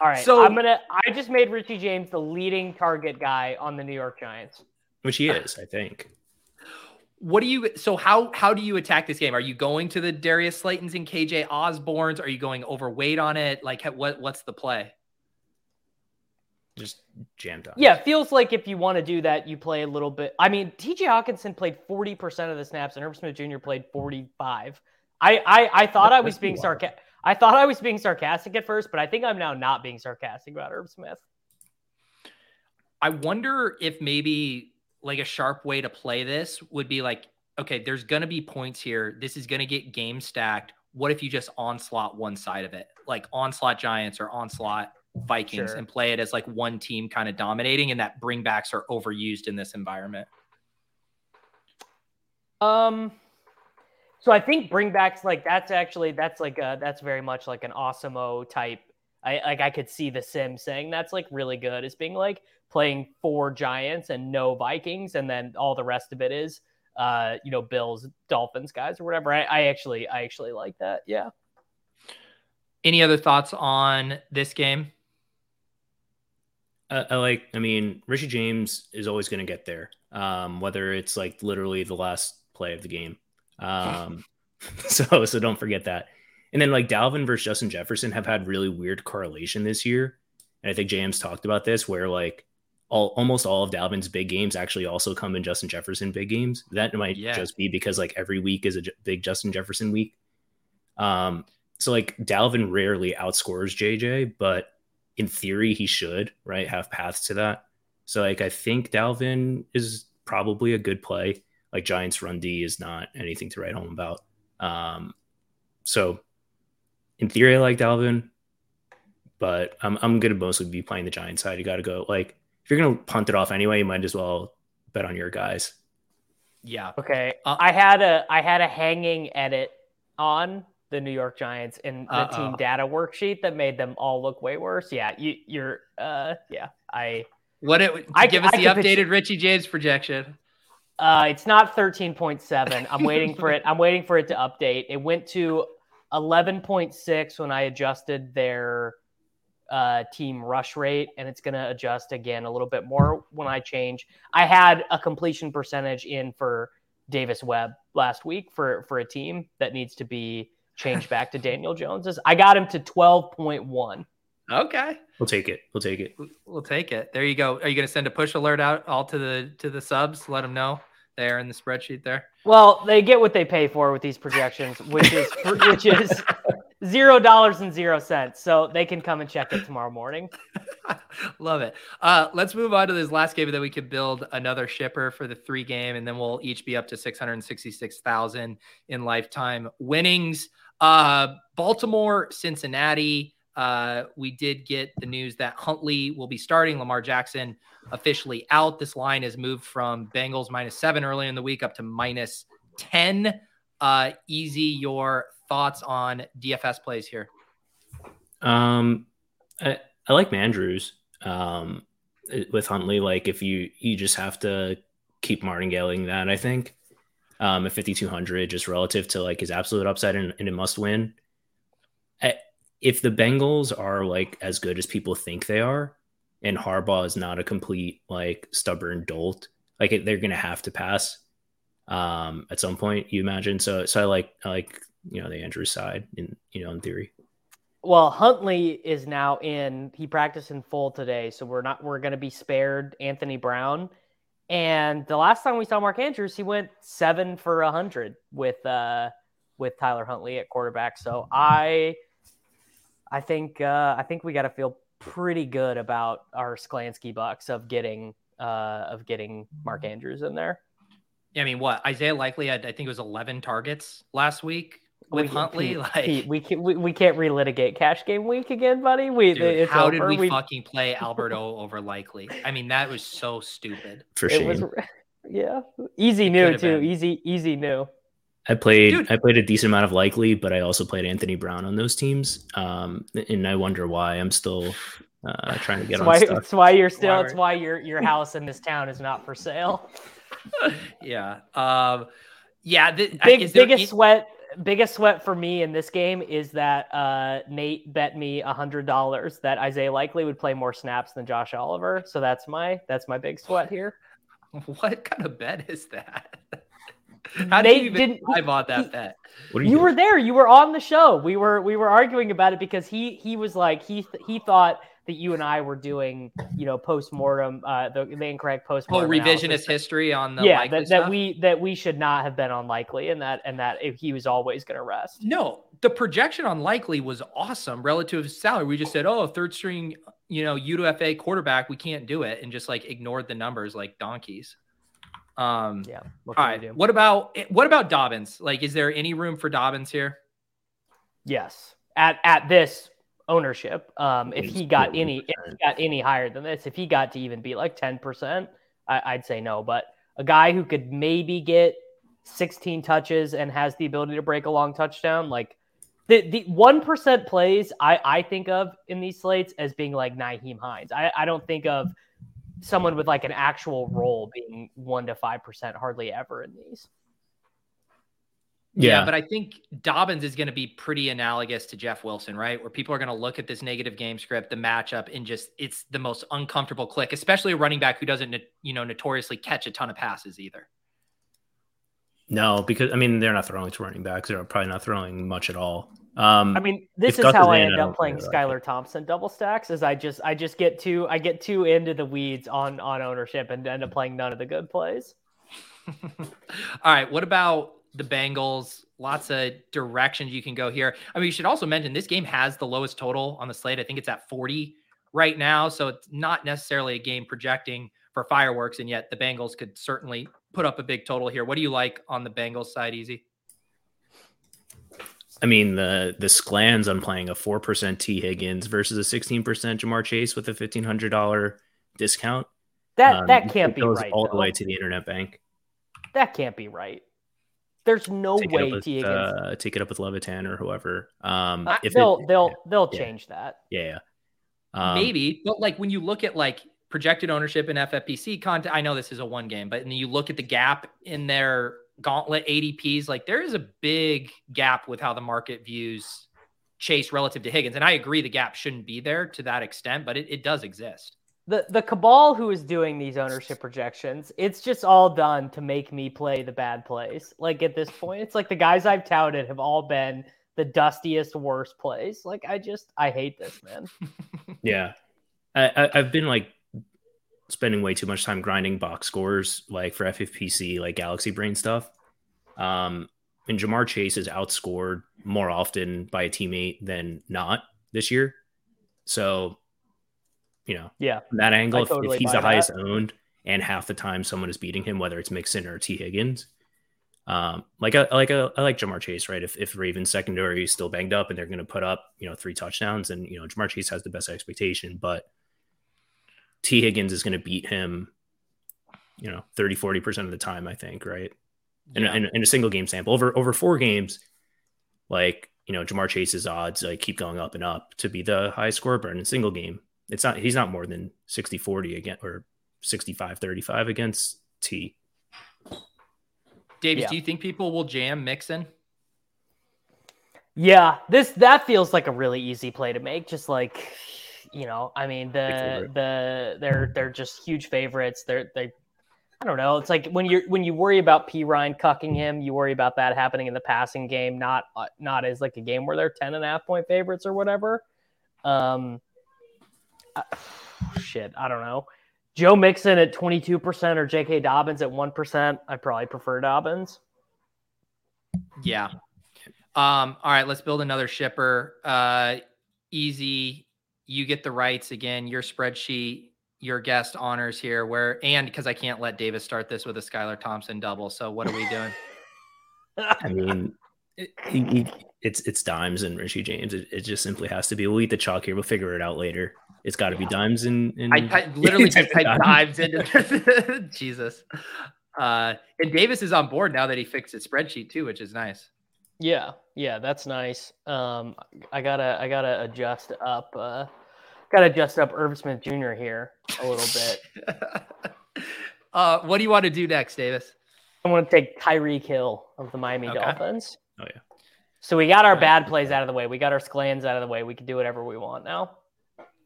All right. So- I'm gonna I just made Richie James the leading target guy on the New York Giants. which he is, I think. What do you so how how do you attack this game? Are you going to the Darius Slaytons and KJ Osborns? Are you going overweight on it? Like what what's the play? Just jammed on. Yeah, feels like if you want to do that, you play a little bit. I mean, TJ Hockenson played 40% of the snaps and Irv Smith Jr. played 45. I I, I thought I was being sarcastic. I thought I was being sarcastic at first, but I think I'm now not being sarcastic about Irv Smith. I wonder if maybe like a sharp way to play this would be like, okay, there's going to be points here. This is going to get game stacked. What if you just onslaught one side of it, like onslaught Giants or onslaught Vikings, Sure. and play it as like one team kind of dominating, and that bringbacks are overused in this environment? Um, so I think bringbacks like that's actually that's like a, that's very much like an Osimo type. I like I could see the Sim saying that's like really good as being like playing four Giants and no Vikings, and then all the rest of it is uh you know Bills, Dolphins guys or whatever. I, I actually I actually like that. Yeah. Any other thoughts on this game? I, I like. I mean, Richie James is always going to get there, um, whether it's like literally the last play of the game. Um, [LAUGHS] so so don't forget that. And then like Dalvin versus Justin Jefferson have had really weird correlation this year, and I think James talked about this where like all almost all of Dalvin's big games actually also come in Justin Jefferson big games. That might Yeah. just be because like every week is a big Justin Jefferson week. Um, so like Dalvin rarely outscores JJ, but in theory he should right have paths to that. So like I think Dalvin is probably a good play. Like Giants run D is not anything to write home about. Um, so in theory I like Dalvin, but I'm I'm gonna mostly be playing the Giants side. You got to go like if you're gonna punt it off anyway, you might as well bet on your guys. Yeah. Okay. Uh, I had a I had a hanging edit on the New York Giants in the Uh-oh. team data worksheet that made them all look way worse. Yeah, you you're uh yeah. I What it I give us I the could pitch- updated Richie James projection. Uh, it's not 13.7. I'm waiting for it. I'm waiting for it to update. It went to 11.6 when I adjusted their uh, team rush rate, and it's going to adjust again a little bit more when I change. I had a completion percentage in for Davis Webb last week for for a team that needs to be changed [LAUGHS] back to Daniel Jones's. I got him to 12.1. Okay. We'll take it. We'll take it. We'll take it. There you go. Are you going to send a push alert out all to the to the subs? Let them know there in the spreadsheet there. Well, they get what they pay for with these projections, which is which is [LAUGHS] zero dollars and zero cents. So they can come and check it tomorrow morning. [LAUGHS] Love it. Uh, let's move on to this last game, that we could build another shipper for the three game, and then we'll each be up to six hundred sixty-six thousand in lifetime winnings. Uh, Baltimore, Cincinnati. Uh, we did get the news that Huntley will be starting. Lamar Jackson officially out. This line has moved from Bengals minus seven early in the week up to minus ten. Uh, easy. Your thoughts on DFS plays here? Um, I, I like Mandrews. Um, with Huntley, like if you you just have to keep martingaling that, I think. Um, at 5200, just relative to like his absolute upside and, and a must win. I, if the Bengals are like as good as people think they are, and Harbaugh is not a complete like stubborn dolt, like they're gonna have to pass um at some point you imagine so so i like i like you know the andrews side in you know in theory Well, Huntley is now in. He practiced in full today, so we're not. We're going to be spared Anthony Brown. And the last time we saw Mark Andrews, he went seven for a hundred with uh with Tyler Huntley at quarterback. So I, I think uh, I think we got to feel pretty good about our Sklansky Bucks of getting uh of getting Mark Andrews in there. Yeah, I mean, what Isaiah Likely had, I think it was 11 targets last week with We- Huntley. Pete, like, Pete, we, can, we we can't relitigate cash game week again, buddy. We dude, it's how over. did we, fucking play [LAUGHS] Alberto over Likely? I mean, that was so stupid. for It shame was, [LAUGHS] yeah, easy It new too. been. Easy, easy new. I played Dude. I played a decent amount of likely, but I also played Anthony Brown on those teams. Um, and I wonder why I'm still uh, trying to get That's on why, stuff. that's why you're still. Why It's why your your [LAUGHS] house in this town is not for sale. Yeah. Um, yeah. th- Big is biggest any- sweat. Biggest sweat for me in this game is that uh, Nate bet me a hundred dollars that Isaiah Likely would play more snaps than Josh Oliver. So that's my that's my big sweat here. [LAUGHS] What kind of bet is that? [LAUGHS] [LAUGHS] How did They you didn't- I bought that he- bet? What are You were there. You were on the show. We were we were arguing about it because he he was like he he thought that you and I were doing you know post mortem uh the, the incorrect post Oh, mortem revisionist history on the yeah that, that we that we should not have been unlikely and that and that if he was always going to rest. No, the projection on likely was awesome relative to salary. We just said, oh, third string, you know, UFA quarterback, we can't do it, and just like ignored the numbers like donkeys. Um, Yeah. What all can right. do? What about what about Dobbins? Like, is there any room for Dobbins here? Yes. At at this ownership, um, if he got yeah, any if he got any higher than this, if he got to even be like ten percent, I'd say no. But a guy who could maybe get sixteen touches and has the ability to break a long touchdown, like the the one percent plays, I I think of in these slates as being like Nyheim Hines. I I don't think of someone with like an actual role being one to five percent hardly ever in these. Yeah, but I think Dobbins is going to be pretty analogous to Jeff Wilson, right? Where people are going to look at this negative game script, the matchup, and just it's the most uncomfortable click, especially a running back who doesn't, you know, notoriously catch a ton of passes either. no, because I mean they're not throwing to running backs. They're probably not throwing much at all. Um, I mean, this is Gus how is I end up playing really like Skylar Thompson double stacks. Is I just I just get too I get too into the weeds on on ownership and end up playing none of the good plays. [LAUGHS] All right. What about the Bengals? Lots of directions you can go here. I mean, you should also mention this game has the lowest total on the slate. I think it's at 40 right now. So it's not necessarily a game projecting for fireworks. And yet the Bengals could certainly put up a big total here. What do you like on the Bengals side, Easy? I mean the the Sklans on playing a four percent Tee Higgins versus a sixteen percent Ja'Marr Chase with a fifteen hundred dollar discount. That Um, that can't it be goes right. all the way to the internet bank. That can't be right. There's no Take way up with, Tee Higgins. uh, take it up with Levitan or whoever. Um, Uh, if they'll it, they'll they'll yeah. change that. yeah, yeah. Um, Maybe, but like when you look at like projected ownership in FFPC content, I know this is a one game, but and you look at the gap in their gauntlet ADPs, like there is a big gap with how the market views Chase relative to Higgins. And I agree the gap shouldn't be there to that extent, but it, it does exist. The the cabal who is doing these ownership projections, it's just all done to make me play the bad plays. Like at this point, it's like the guys I've touted have all been the dustiest, worst plays. Like I just I hate this, man. [LAUGHS] Yeah, I, I, I've been like spending way too much time grinding box scores, like for FFPC, like Galaxy Brain stuff. Um, and Ja'Marr Chase is outscored more often by a teammate than not this year. So, you know, Yeah. that angle, if, totally if he's the highest that. owned and half the time someone is beating him, whether it's Mixon or Tee Higgins, um, like I like a, I like Ja'Marr Chase, right? If if Ravens secondary is still banged up and they're going to put up, you know, three touchdowns, and you know Ja'Marr Chase has the best expectation, but Tee Higgins is going to beat him, you know, 30, 40 percent of the time, I think, right? In, Yeah. a, in, a- in a single game sample over over four games, like you know, Ja'Marr Chase's odds like keep going up and up to be the highest scorer, but in a single game, it's not he's not more than 60 40 again or 65 35 against T. Davis, Yeah. do you think people will jam Mixon? Yeah, this that feels like a really easy play to make. Just like, you know, I mean the the they're they're just huge favorites. They're they, I don't know. It's like when you're when you worry about Perine cucking him, you worry about that happening in the passing game, not uh, not as like a game where they're 10 and a half point favorites or whatever. Um, I- shit, I don't know. Joe Mixon at 22% or J.K. Dobbins at 1%. I probably prefer Dobbins. Yeah. Um, all right, let's build another shipper. Uh, easy. You get the rights again, your spreadsheet, your guest honors here where, and because I can't let Davis start this with a Skylar Thompson double. So what are we doing? [LAUGHS] I mean, it, he- he- it's it's dimes and Richie James. It, it just simply has to be. We'll eat the chalk here. We'll figure it out later. It's got to be dimes and, and I, I [LAUGHS] literally just typed Dimes. dives into [LAUGHS] Jesus. Uh, and Davis is on board now that he fixed his spreadsheet too, which is nice. Yeah, yeah, that's nice. Um, I gotta, I gotta adjust up. Uh, gotta adjust up Irv Smith Jr. here a little bit. [LAUGHS] uh, what do you want to do next, Davis? I want to take Tyreek Hill of the Miami Okay. Dolphins. Oh, yeah. So we got our Right. bad plays out of the way. We got our Sklans out of the way. We can do whatever we want now.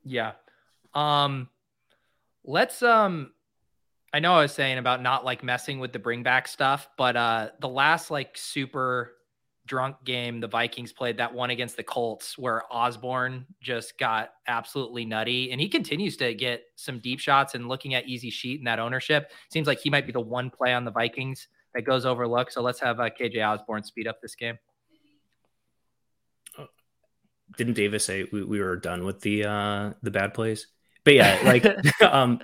Yeah. Um let's um I know I was saying about not like messing with the bring back stuff, but uh the last like super drunk game the Vikings played that one against the Colts where Osborn just got absolutely nutty and he continues to get some deep shots and looking at easy sheet and that ownership seems like he might be the one play on the Vikings that goes overlooked. So let's have uh, KJ Osborn speed up this game. Didn't Davis say we, we were done with the uh the bad plays? But yeah, like [LAUGHS] [LAUGHS] um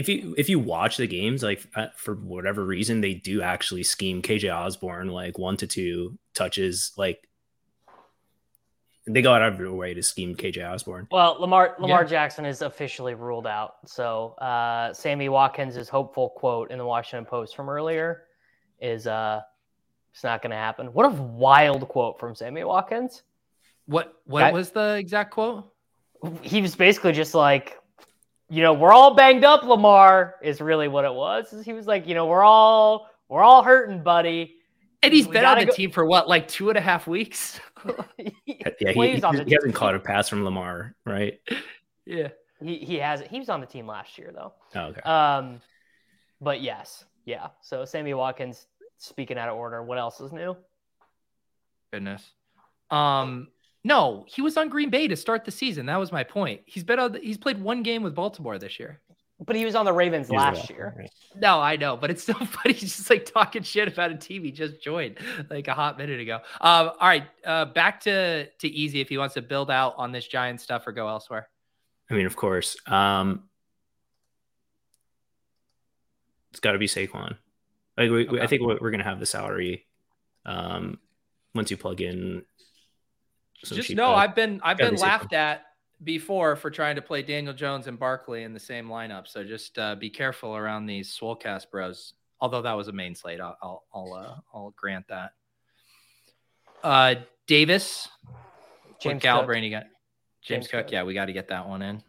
if you if you watch the games, like uh, for whatever reason, they do actually scheme KJ Osborn like one to two touches. Like they go out of their way to scheme KJ Osborn. Well, Lamar Lamar yeah. Jackson is officially ruled out. So uh, Sammy Watkins' hopeful quote in the Washington Post from earlier is uh, it's not going to happen. What a wild quote from Sammy Watkins. What what that, was the exact quote? He was basically just like, you know, we're all banged up, Lamar, is really what it was. He was like, you know, we're all we're all hurting, buddy. And he's we been on the go- team for what, like two and a half weeks? [LAUGHS] yeah, he, he, he hasn't caught a pass from Lamar, right? Yeah. He he has he was on the team last year though. Oh, okay. Um but yes, yeah. So Sammy Watkins speaking out of order. What else is new? Goodness. Um no, he was on Green Bay to start the season. That was my point. He's been on the, he's played one game with Baltimore this year. But he was on the Ravens He's last year. No, I know, but it's so [LAUGHS] funny. He's just like talking shit about a team he just joined like a hot minute ago. Um, all right, uh, back to to easy if he wants to build out on this giant stuff or go elsewhere. I mean, of course, um, it's got to be Saquon. Like we, okay. I think we're gonna have the salary um, once you plug in just know I've been I've been laughed at before for trying to play Daniel Jones and Barkley in the same lineup. So just uh, be careful around these Swolecast bros. Although that was a main slate, I'll I'll I'll, uh, I'll grant that. Uh, Davis, James Cal Brain, you got James, James Cook. Cook. Yeah, we got to get that one in.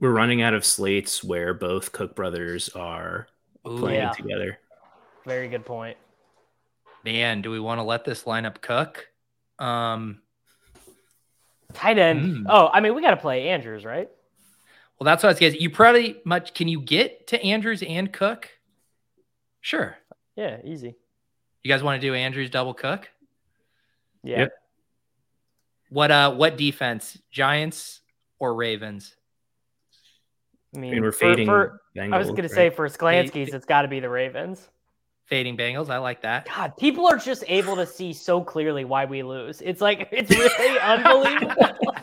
We're running out of slates where both Cook brothers are Ooh, playing yeah. together. Very good point. Man, do we want to let this lineup cook? Um, tight end. Mm. Oh, I mean, we got to play Andrews, right? Well, that's what I was getting. You probably much. Can you get to Andrews and Cook? Sure. Yeah, easy. You guys want to do Andrews double Cook? Yeah. Yep. What uh? What defense? Giants or Ravens? I mean, I mean we're fading. For, Bengals, I was going right? to say for Sklansky's, it's got to be the Ravens fading Bengals. I like that. God, people are just able to see so clearly why we lose. It's like it's [LAUGHS] really unbelievable.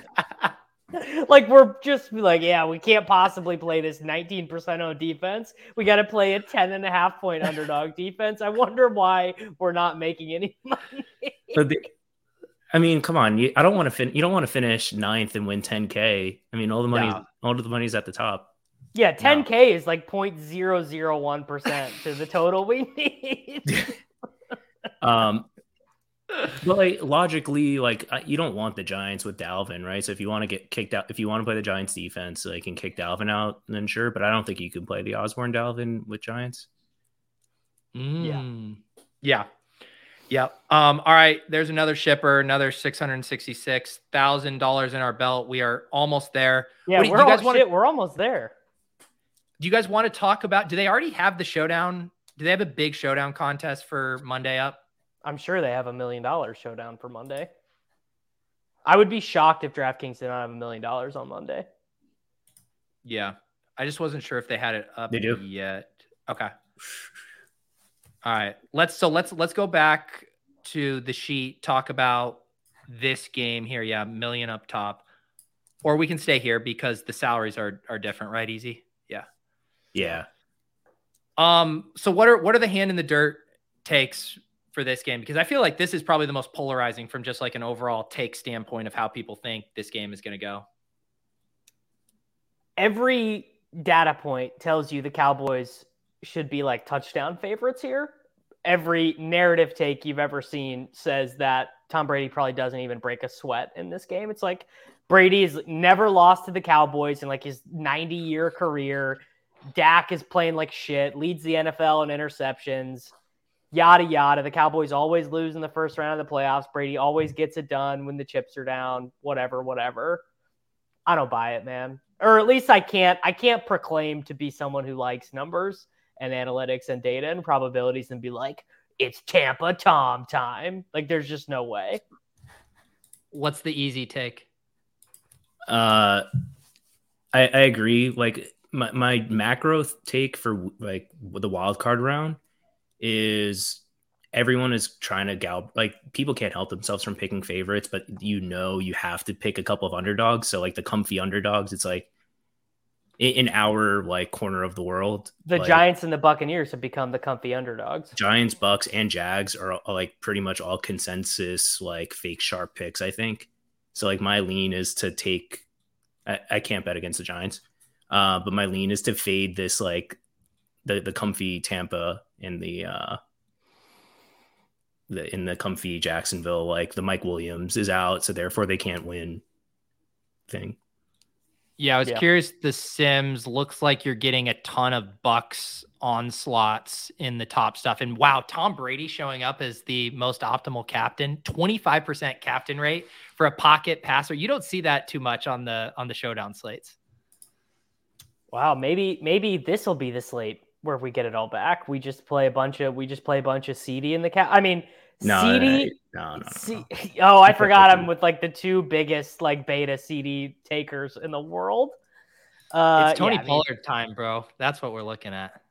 [LAUGHS] like we're just like, yeah, we can't possibly play this 19% on defense. We got to play a 10 and a half point underdog defense. I wonder why we're not making any [LAUGHS] money. the, I mean, come on. You, I don't want to fin- you don't want to finish ninth and win 10k. I mean, all the money, all of the money's at the top. Yeah, 10K no. is like 0.001% to the total we need. [LAUGHS] um, but like logically, like you don't want the Giants with Dalvin, right? So if you want to get kicked out, if you want to play the Giants defense, so they can kick Dalvin out, then sure. But I don't think you can play the Osborn Dalvin with Giants. Mm. Yeah. Yeah. Yep. Um, all right. There's another shipper, another six hundred sixty-six thousand dollars in our belt. We are almost there. Yeah, we're, you guys want we're almost there. Do you guys want to talk about? Do they already have the showdown? Do they have a big showdown contest for Monday up? I'm sure they have a million dollar showdown for Monday. I would be shocked if DraftKings did not have a million dollars on Monday. Yeah, I just wasn't sure if they had it up they do. yet. Okay. All right. Let's so let's let's go back to the sheet. Talk about this game here. Yeah, million up top, or we can stay here because the salaries are are different, right? Easy. Yeah. Yeah. Um. So what are what are the hand in the dirt takes for this game? Because I feel like this is probably the most polarizing from just like an overall take standpoint of how people think this game is going to go. Every data point tells you the Cowboys should be like touchdown favorites here. Every narrative take you've ever seen says that Tom Brady probably doesn't even break a sweat in this game. It's like Brady has never lost to the Cowboys in like his 90 year career. Dak is playing like shit, leads the NFL in interceptions, yada yada. The Cowboys always lose in the first round of the playoffs. Brady always gets it done when the chips are down, whatever, whatever. I don't buy it, man. Or at least I can't. I can't proclaim to be someone who likes numbers and analytics and data and probabilities and be like, it's Tampa Tom time. Like, there's just no way. What's the easy take? Uh, I, I agree. Like my, my macro take for like the wild card round is everyone is trying to gal like people can't help themselves from picking favorites, but you know you have to pick a couple of underdogs. So like the comfy underdogs, it's like in, our like corner of the world. The like, Giants and the Buccaneers have become the comfy underdogs. Giants, Bucks, and Jags are, are like pretty much all consensus like fake sharp picks. I think so. Like my lean is to take. I, I can't bet against the Giants, uh, but my lean is to fade this like the the comfy Tampa and the uh the in the comfy Jacksonville. Like the Mike Williams is out, so therefore they can't win. Thing. Yeah, I was Yeah. curious. The Sims looks like you're getting a ton of Bucks onslaughts in the top stuff. And wow, Tom Brady showing up as the most optimal captain, 25% captain rate for a pocket passer. You don't see that too much on the on the showdown slates. Wow, maybe maybe this will be the slate where we get it all back. We just play a bunch of we just play a bunch of CD in the cap. I mean, No, CD. no, no, no, C- no. [LAUGHS] oh, I forgot I'm with like the two biggest like beta CD takers in the world. Uh, it's Tony yeah, I mean, Pollard time, bro. That's what we're looking at.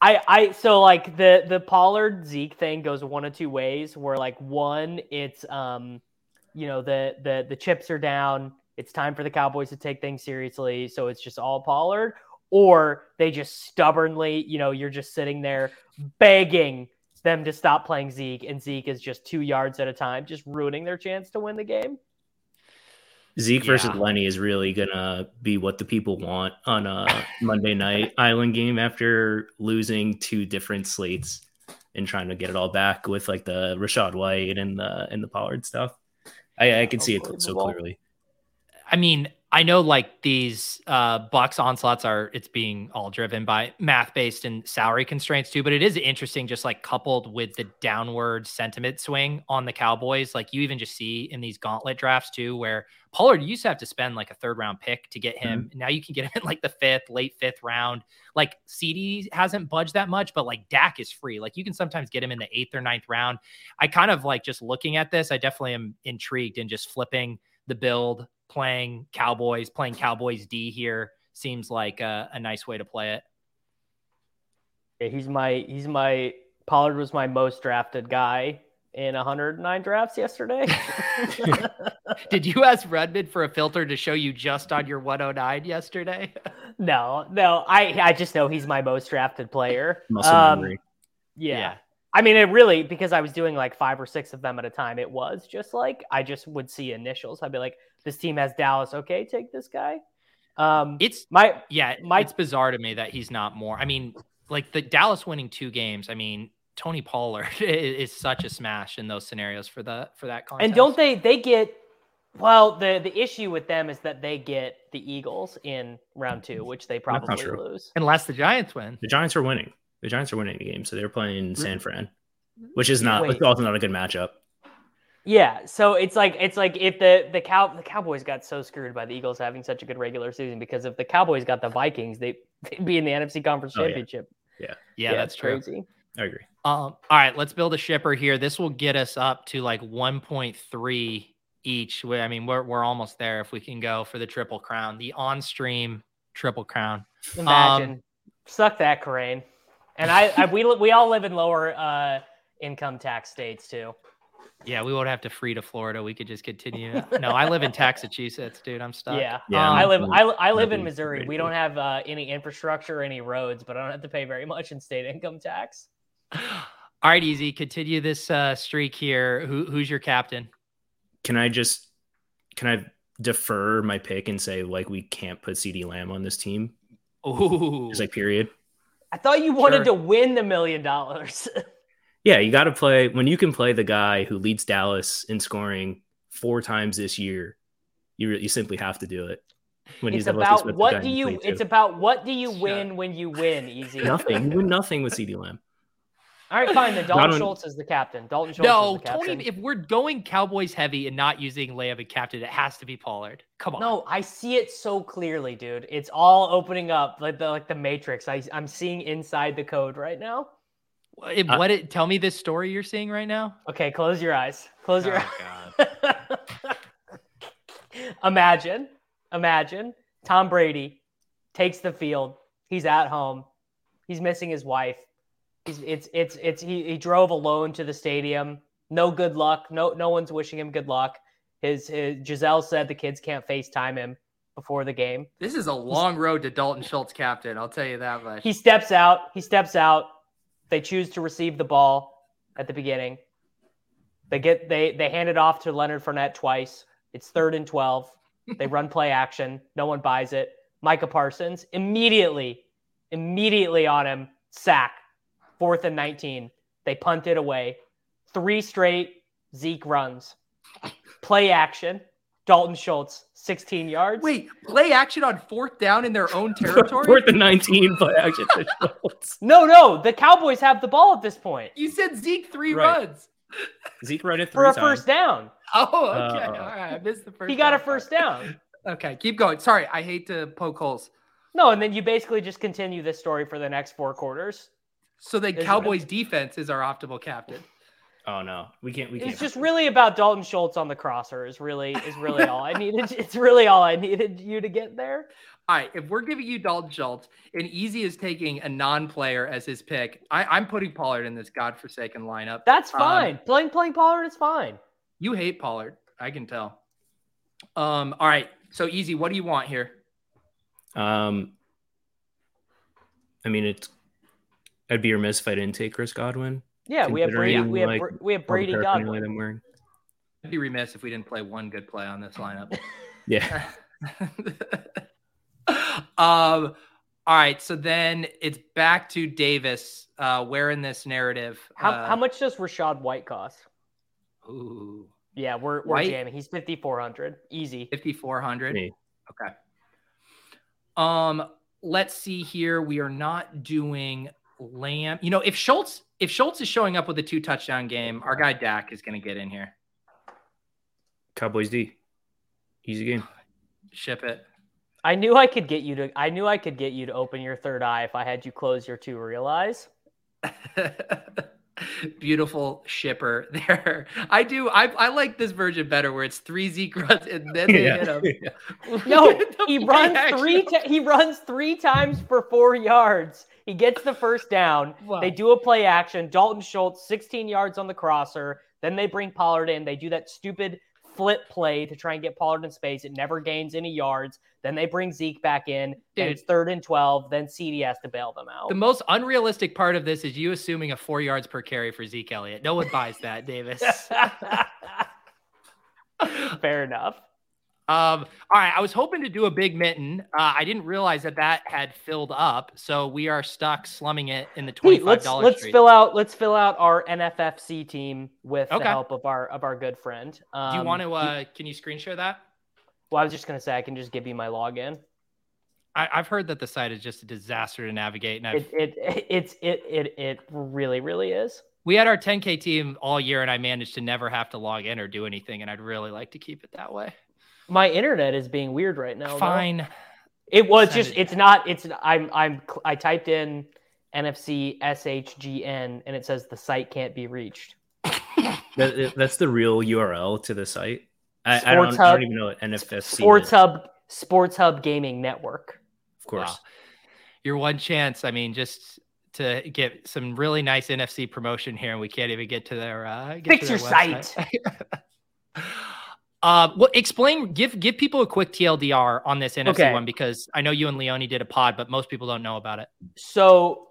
I, I so like the the Pollard Zeke thing goes one of two ways. Where like one, it's um, you know the the the chips are down. It's time for the Cowboys to take things seriously, so it's just all Pollard. Or they just stubbornly, you know, you're just sitting there begging them to stop playing Zeke, and Zeke is just two yards at a time, just ruining their chance to win the game. Zeke versus Lenny is really gonna be what the people want on a [LAUGHS] Monday night island game after losing two different slates and trying to get it all back with like the Rachaad White and the and the Pollard stuff. I, I can see it so Unbelievable. clearly. I mean, I know like these uh Bucks onslaughts are it's being all driven by math based and salary constraints too, but it is interesting just like coupled with the downward sentiment swing on the Cowboys. Like you even just see in these gauntlet drafts too, where Pollard you used to have to spend like a third round pick to get him. Now you can get him in like the fifth, late fifth round. Like CD hasn't budged that much, but like Dak is free. Like you can sometimes get him in the eighth or ninth round. I kind of like just looking at this, I definitely am intrigued in just flipping the build, playing Cowboys, playing Cowboys D here seems like a, a nice way to play it. Yeah, he's my he's my Pollard was my most drafted guy in 109 drafts yesterday. [LAUGHS] Did you ask Redmond for a filter to show you just on your 109 yesterday? [LAUGHS] no, no, I I just know he's my most drafted player. [LAUGHS] Muscle Um, memory. Yeah. Yeah. I mean, it really because I was doing like five or six of them at a time. It was just like I just would see initials. I'd be like, "This team has Dallas. Okay, take this guy." Um, It's my yeah, My- it's bizarre to me that he's not more. I mean, like the Dallas winning two games. I mean, Tony Pollard [LAUGHS] is, is such a smash in those scenarios for the for that contest. and don't they they get well the the issue with them is that they get the Eagles in round two, which they probably true. lose. unless the Giants win? The Giants are winning. The Giants are winning the game, so they're playing San Fran, which is not Wait. it's also not a good matchup. Yeah, so it's like it's like if the the cow the Cowboys got so screwed by the Eagles having such a good regular season because if the Cowboys got the Vikings, they they'd be in the NFC Conference Oh, yeah. Championship. Yeah, that's it's true. crazy. I agree. Um, all right, let's build a shipper here. This will get us up to like 1.3 each. I mean, we're we're almost there if we can go for the triple crown, the on-stream triple crown. Imagine, Um, suck that, Corain. And I, I we [LAUGHS] we all live in lower uh, income tax states too. Yeah, we won't have to free to Florida. We could just continue. no, I live in Massachusetts, dude. I'm stuck. Yeah, Yeah, I I'm- live I, I live in Missouri. We don't have uh, any infrastructure, or any roads, but I don't have to pay very much in state income tax. All right, easy. Continue this uh, streak here. Who, who's your captain? Can I just can I defer my pick and say like we can't put CD Lamb on this team? Oh, Just like period. I thought you wanted Sure. to win the million dollars. [LAUGHS] Yeah, you got to play when you can play the guy who leads Dallas in scoring four times this year. You you simply have to do it. When it's the most about what do you it's too. about what do you Shut win when you win easy [LAUGHS] nothing. You win nothing with CD Lamb. All right, fine. Then Dalton Schultz is the captain. Dalton Schultz No, is the captain. Tony. If we're going Cowboys heavy and not using layup and captain, it has to be Pollard. Come on. No, I see it so clearly, dude. It's all opening up like the like the Matrix. I I'm seeing inside the code right now. What, Uh, what it, tell me this story you're seeing right now. Okay, close your eyes. Close your Oh, eyes. [LAUGHS] imagine, imagine Tom Brady takes the field. He's at home. He's missing his wife. He's it's it's it's he, he drove alone to the stadium. No good luck. No no one's wishing him good luck. His, his Gisele said the kids can't FaceTime him before the game. This is a long road to Dalton Schultz captain. I'll tell you that much. He steps out. He steps out. They choose to receive the ball at the beginning. They get they they hand it off to Leonard Fournette twice. It's third and twelve. They run play action. No one buys it. Micah Parsons immediately, immediately on him. Sack. Fourth and nineteen. They punt it away. Three straight Zeke runs. Play action. Dalton Schultz, 16 yards. Wait, play action on fourth down in their own [LAUGHS] territory? Fourth and 19 play action to Schultz. [LAUGHS] No, no, the Cowboys have the ball at this point you said Zeke three Right. runs. Zeke ran it for three a first down. Oh, okay. Uh, All right. I missed the first. He got a first part. down. [LAUGHS] Okay, keep going. Sorry, I hate to poke holes. No, and then you basically just continue this story for the next four quarters. So the Is- Cowboys defense is our optimal captain. Oh no, we can't. We can't. It's just really about Dalton Schultz on the crosser. Is really is really all I needed. [LAUGHS] It's really all I needed you to get there. All right, if we're giving you Dalton Schultz and Easy is taking a non-player as his pick, I, I'm putting Pollard in this godforsaken lineup. That's Um, fine. playing playing Pollard is fine. You hate Pollard, I can tell. Um, all right, so Easy, what do you want here? Um, I mean, it's. I'd be remiss if I didn't take Chris Godwin. Yeah, we have Brady. We have like, we have Brady Godwin. I'm wearing. I'd be remiss if we didn't play one good play on this lineup. [LAUGHS] Yeah, [LAUGHS] um, all right, so then it's back to Davis. Uh, where in this narrative? How uh, how much does Rachaad White cost? Ooh, Yeah, we're we're White? jamming. He's fifty four hundred. Easy. 5400. Okay. Um, let's see here. We are not doing Lamb. You know, if Schultz if Schultz is showing up with a two touchdown game, our guy Dak is going to get in here. Cowboys D, easy game. [SIGHS] Ship it. I knew I could get you to. I knew I could get you to open your third eye if I had you close your two real eyes. [LAUGHS] Beautiful shipper [LAUGHS] there. I do. I, I like this version better where it's three Zeke runs and then they hit him. [LAUGHS] No, he [LAUGHS] runs action. three. T- he runs three times for four yards. He gets the first down. Wow. They do a play action. Dalton Schultz, 16 yards on the crosser. Then they bring Pollard in. They do that stupid flip play to try and get Pollard in space. It never gains any yards. Then they bring Zeke back in. Then Dude. it's third and 12. Then CD has to bail them out. The most unrealistic part of this is you assuming a four yards per carry for Zeke Elliott. No one buys that, Davis. [LAUGHS] Fair enough. Um, all right, I was hoping to do a big mitten. Uh, I didn't realize that that had filled up, so we are stuck slumming it in the Pete, twenty-five let's dollars. let's fill out let's fill out our NFFC team with Okay. the help of our of our good friend. Um, Do you want to? Uh, can you screen share that? Well, I was just gonna say I can just give you my login. I, I've heard that the site is just a disaster to navigate, and I've, It it it's it it it really really is. we had our 10k team all year, and I managed to never have to log in or do anything, and I'd really like to keep it that way. My internet is being weird right now. though. Fine. It was Send just it. it's not it's I'm I'm I typed in NFC SHGN and it says the site can't be reached. [LAUGHS] That, that's the real URL to the site. I, I, don't, I don't even know what NFFC Sports is. Hub Sports Hub Gaming Network. Of course. Wow. Your one chance. I mean, just to get some really nice NFC promotion here, and we can't even get to their uh, get Fix to your their site. [LAUGHS] uh, well, explain. Give give people a quick TLDR on this NFC Okay. one because I know you and Leone did a pod, but most people don't know about it. So,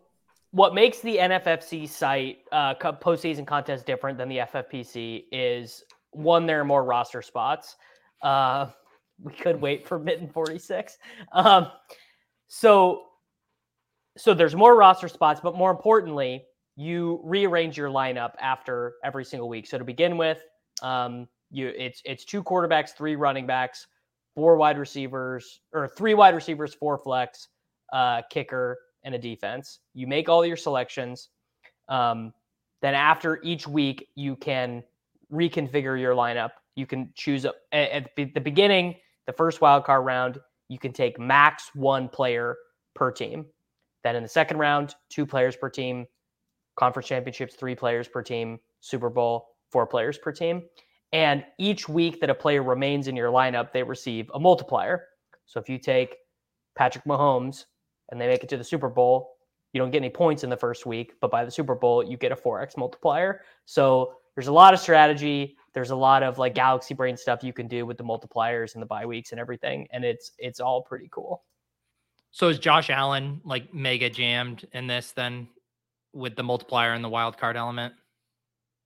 what makes the NFFC site uh, postseason contest different than the FFPC is one, there are more roster spots. Uh, [LAUGHS] we could wait for Mitten 46. Um, so, so there's more roster spots, but more importantly, you rearrange your lineup after every single week. So to begin with, um, you it's it's two quarterbacks, three running backs, four wide receivers, or three wide receivers, four flex, uh, kicker, and a defense. You make all your selections. Um, Then after each week, you can reconfigure your lineup. You can choose a, at the beginning, the first wild card round, you can take max one player per team. Then in the second round, two players per team. Conference championships, three players per team. Super Bowl, four players per team. And each week that a player remains in your lineup, they receive a multiplier. So if you take Patrick Mahomes and they make it to the Super Bowl, you don't get any points in the first week, but by the Super Bowl, you get a 4x multiplier. So there's a lot of strategy. There's a lot of like galaxy brain stuff you can do with the multipliers and the bye weeks and everything. And it's it's all pretty cool. So is Josh Allen like mega jammed in this then with the multiplier and the wild card element?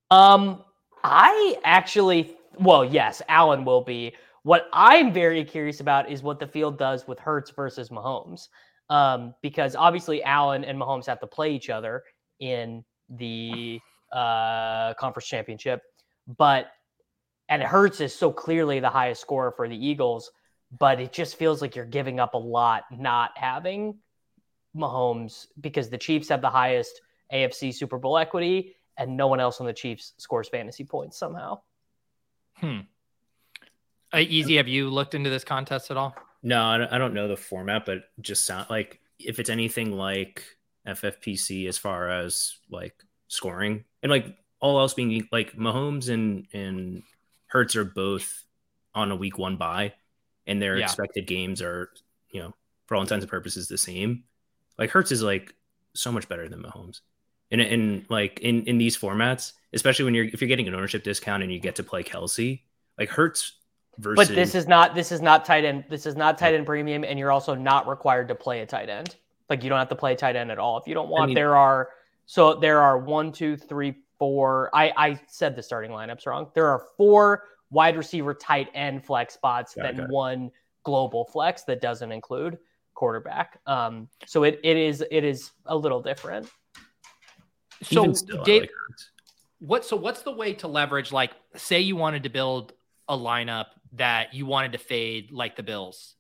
Um, I actually, well, yes, Allen will be. What I'm very curious about is what the field does with Hurts versus Mahomes, um, because obviously Allen and Mahomes have to play each other in the uh, conference championship, but and Hurts is so clearly the highest scorer for the Eagles, but it just feels like you're giving up a lot not having Mahomes because the Chiefs have the highest AFC Super Bowl equity and no one else on the Chiefs scores fantasy points somehow. Hmm. Uh, easy. Have you looked into this contest at all? No, I don't know the format, but just sound like if it's anything like FFPC as far as like scoring and like all else being like Mahomes and and Hurts are both on a week one bye, and their yeah. expected games are you know for all intents and purposes the same. Like Hurts is like so much better than Mahomes in in like in in these formats, especially when you're if you're getting an ownership discount and you get to play Kelce, like Hurts versus. But this is not this is not tight end. This is not tight end premium, and you're also not required to play a tight end. Like you don't have to play tight end at all if you don't want. I mean, there are so there are one, two, three, four. I I said the starting lineups wrong. There are four wide receiver tight end flex spots, got then one global flex that doesn't include quarterback. Um, so it it is it is a little different. So, still, Dave, like what? So, what's the way to leverage? Like, say you wanted to build a lineup that you wanted to fade, like the Bills.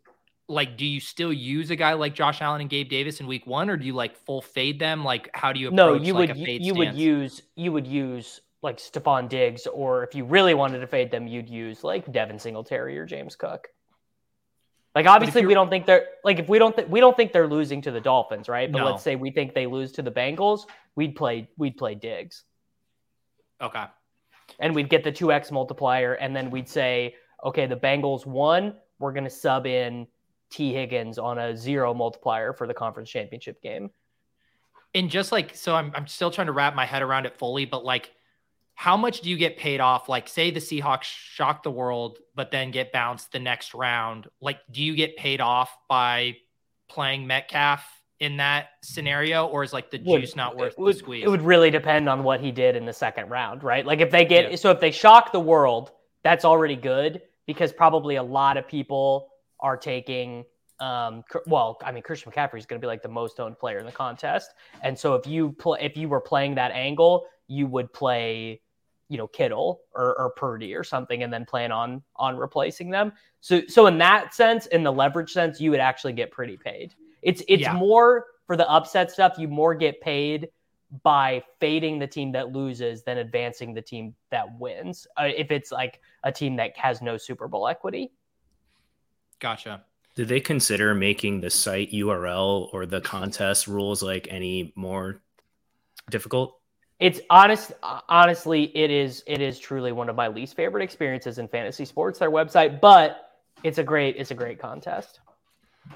Like, do you still use a guy like Josh Allen and Gabe Davis in Week One, or do you like full fade them? Like, how do you no? You like would you stance? would use you would use like Stefon Diggs, or if you really wanted to fade them, you'd use like Devin Singletary or James Cook. Like obviously we don't think they're like if we don't th- we don't think they're losing to the Dolphins, right? But no. let's say we think they lose to the Bengals, we'd play we'd play Diggs. Okay. And we'd get the 2x multiplier and then we'd say, okay, the Bengals won, we're going to sub in Tee Higgins on a zero multiplier for the conference championship game. And just like so I'm I'm still trying to wrap my head around it fully, but like how much do you get paid off? Like, say the Seahawks shock the world, but then get bounced the next round. Like, do you get paid off by playing Metcalf in that scenario, or is like the would, juice not worth would, the squeeze? It would really depend on what he did in the second round, right? Like, if they get yeah. so if they shock the world, that's already good because probably a lot of people are taking. Um, well, I mean, Christian McCaffrey is going to be like the most owned player in the contest, and so if you play, if you were playing that angle, you would play you know Kittle or, or Purdy or something, and then plan on on replacing them. So so in that sense, in the leverage sense, you would actually get pretty paid. It's it's yeah. more for the upset stuff. You more get paid by fading the team that loses than advancing the team that wins. Uh, if it's like a team that has no Super Bowl equity. Gotcha. Did they consider making the site URL or the contest rules like any more difficult? It's honest honestly it is it is truly one of my least favorite experiences in fantasy sports their website but it's a great it's a great contest.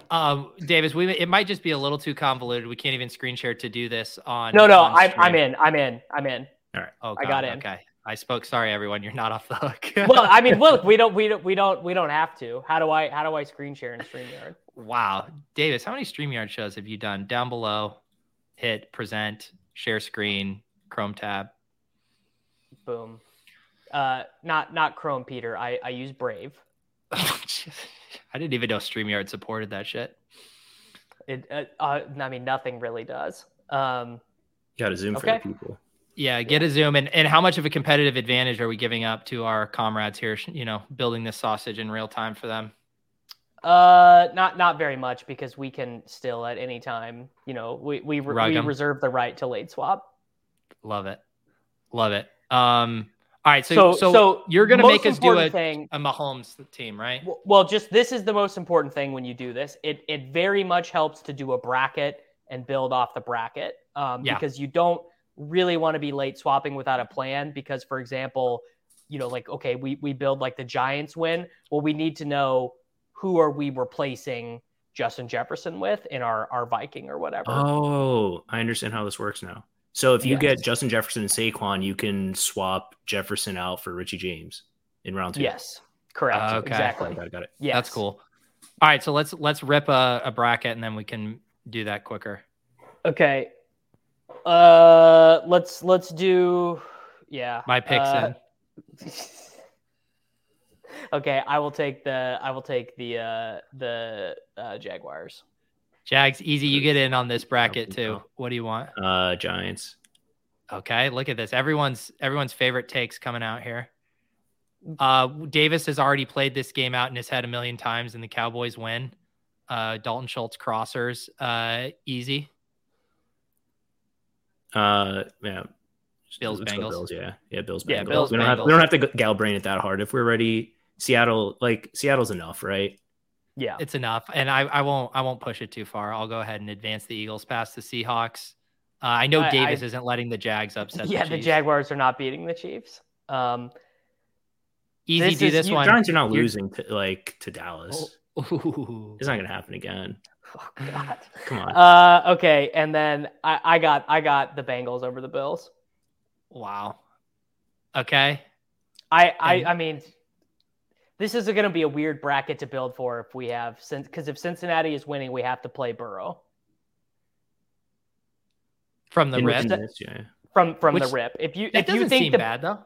Um davis we it might just be a little too convoluted. We can't even screen share to do this on no no on I'm, I'm in i'm in i'm in. All right. Oh God, i got in. Okay. I spoke. Sorry everyone. You're not off the hook. [LAUGHS] Well i mean look we don't we don't we don't we don't have to. How do i how do i screen share in streamyard? Wow. Davis how many streamyard shows have you done? Down below hit present share screen Chrome tab. Boom. Uh, not not Chrome, Peter. I I use Brave. [LAUGHS] I didn't even know Streamyard supported that shit. It. Uh, uh, I mean, nothing really does. Um, you got to zoom okay. for the people. Yeah, get a zoom and and how much of a competitive advantage are we giving up to our comrades here? You know, building this sausage in real time for them. Uh, not not very much because we can still at any time. You know, we we, we reserve the right to late swap. Love it. Love it. Um, all right, so So- so, so you're gonna make us do a, thing- a Mahomes team, right? W- Well, just this is the most important thing when you do this. It it very much helps to do a bracket and build off the bracket um, Yeah. because you don't really want to be late swapping without a plan. Because, for example, you know, like okay, we we build like the Giants win. Well, we need to know who are we replacing Justin Jefferson with in our our Viking or whatever. Oh, I understand how this works now. So if you Yes. get Justin Jefferson and Saquon, you can swap Jefferson out for Richie James in round two. yes, correct, Uh, okay. exactly. Got it. Got it. Yes, That's cool. All right, so let's let's rip a, a bracket and then we can do that quicker. Okay. Uh, let's let's do. Yeah, My picks uh, in. [LAUGHS] okay, I will take the I will take the uh the uh Jaguars. Jags, easy. You get in on this bracket too. What do you want? Uh, Giants. Okay, look at this. Everyone's everyone's favorite takes coming out here. Uh, Davis has already played this game out in his head a million times, and the Cowboys win. Uh, Dalton Schultz crossers, uh, easy. Uh, yeah. Bills, Bengals. Bills, yeah, yeah. Bills. Yeah, Bengals. Bills, we don't have we don't have to go- gal brain it that hard. If we're ready, Seattle like Seattle's enough, right? Yeah, It's enough, and I, I won't I won't push it too far. I'll go ahead and advance the Eagles past the Seahawks. Uh, I know I- Davis I- isn't letting the Jags upset. yeah. the, The Jaguars are not beating the Chiefs. Um, Easy This do is- this you- one. Giants are not You're- losing to like to Dallas. Ooh. It's not gonna happen again. oh God. Come on. Uh, okay, and then I, I got I got the Bengals over the Bills. Wow. Okay. I I, And- I mean, this is going to be a weird bracket to build for if we have since because if Cincinnati is winning, we have to play Burrow From the In- rip. this, yeah. from from Which- the rip. If you if you think the bad though.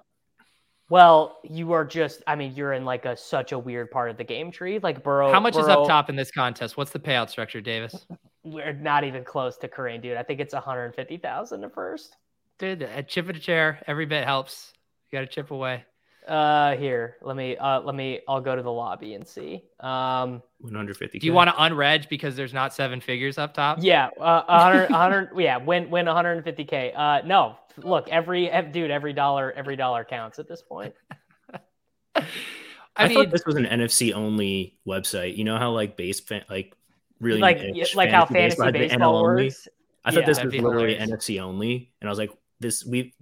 well, you are just I mean you're in like a such a weird part of the game tree. Like Burrow, How much is up top in this contest? What's the payout structure, Davis? We're not even close to Kareem, dude. I think it's 150,000 at first. Dude, a chip at a chair, every bit helps. You got to chip away. Uh, here, let me uh let me I'll go to the lobby and see. Um, 150. Do you want to unreg because there's not seven figures up top? Yeah, uh, 100, 100 [LAUGHS] yeah, win win 150k. Uh, no, look, every dude, every dollar, every dollar counts at this point. [LAUGHS] I, I, mean, thought this was an NFC only website. You know how like base fan, like really like niche like how fantasy baseball had baseball NL only? works. I thought Yeah. this was literally hilarious. NFC only, and I was like, "This we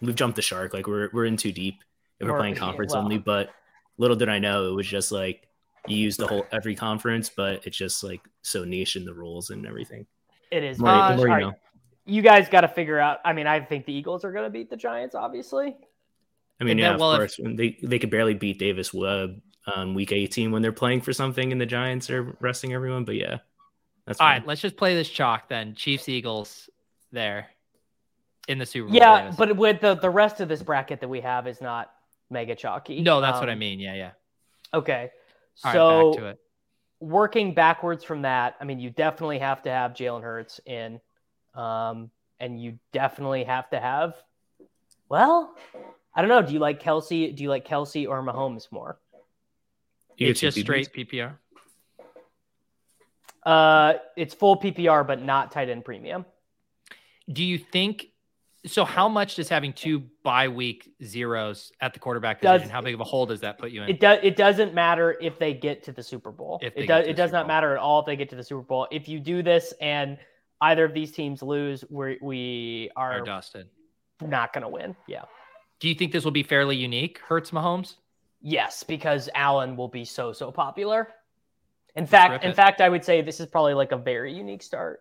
we've jumped the shark. Like we're we're in too deep if we're playing conference well. only." But little did I know it was just like you use the whole every conference, but it's just like so niche in the rules and everything. It is. The more, Uh, the more you all right, know. you guys got to figure out. I mean, I think the Eagles are going to beat the Giants, obviously. I mean, And yeah, then, of well, if- course. When They they could barely beat Davis Webb on week 18 when they're playing for something, and the Giants are resting everyone. But yeah, that's all fine. right, let's just play this chalk then. Chiefs, Eagles, there in the Super Bowl. Yeah, Davis. but with the the rest of this bracket that we have is not mega chalky. no, that's what I Um, mean. Yeah, yeah. Okay, All right, so back to it. working backwards from that, I mean, you definitely have to have Jalen Hurts in, um, and you definitely have to have. Well, I don't know. Do you like Kelce? Do you like Kelce or Mahomes more? You It's just PPs. straight PPR. Uh, it's full PPR, but not tight end premium. Do you think so? How much does having two bye week zeros at the quarterback Does- position? how big of a hole does that put you in? It does. It doesn't matter if they get to the Super Bowl. If it does. It the does Super not Bowl. matter at all if they get to the Super Bowl. If you do this and either of these teams lose, we we Are are dusted. not going to win. Yeah. Do you think this will be fairly unique? Hurts Mahomes. Yes, because Allen will be so so popular. In fact, in fact, I would say this is probably like a very unique start.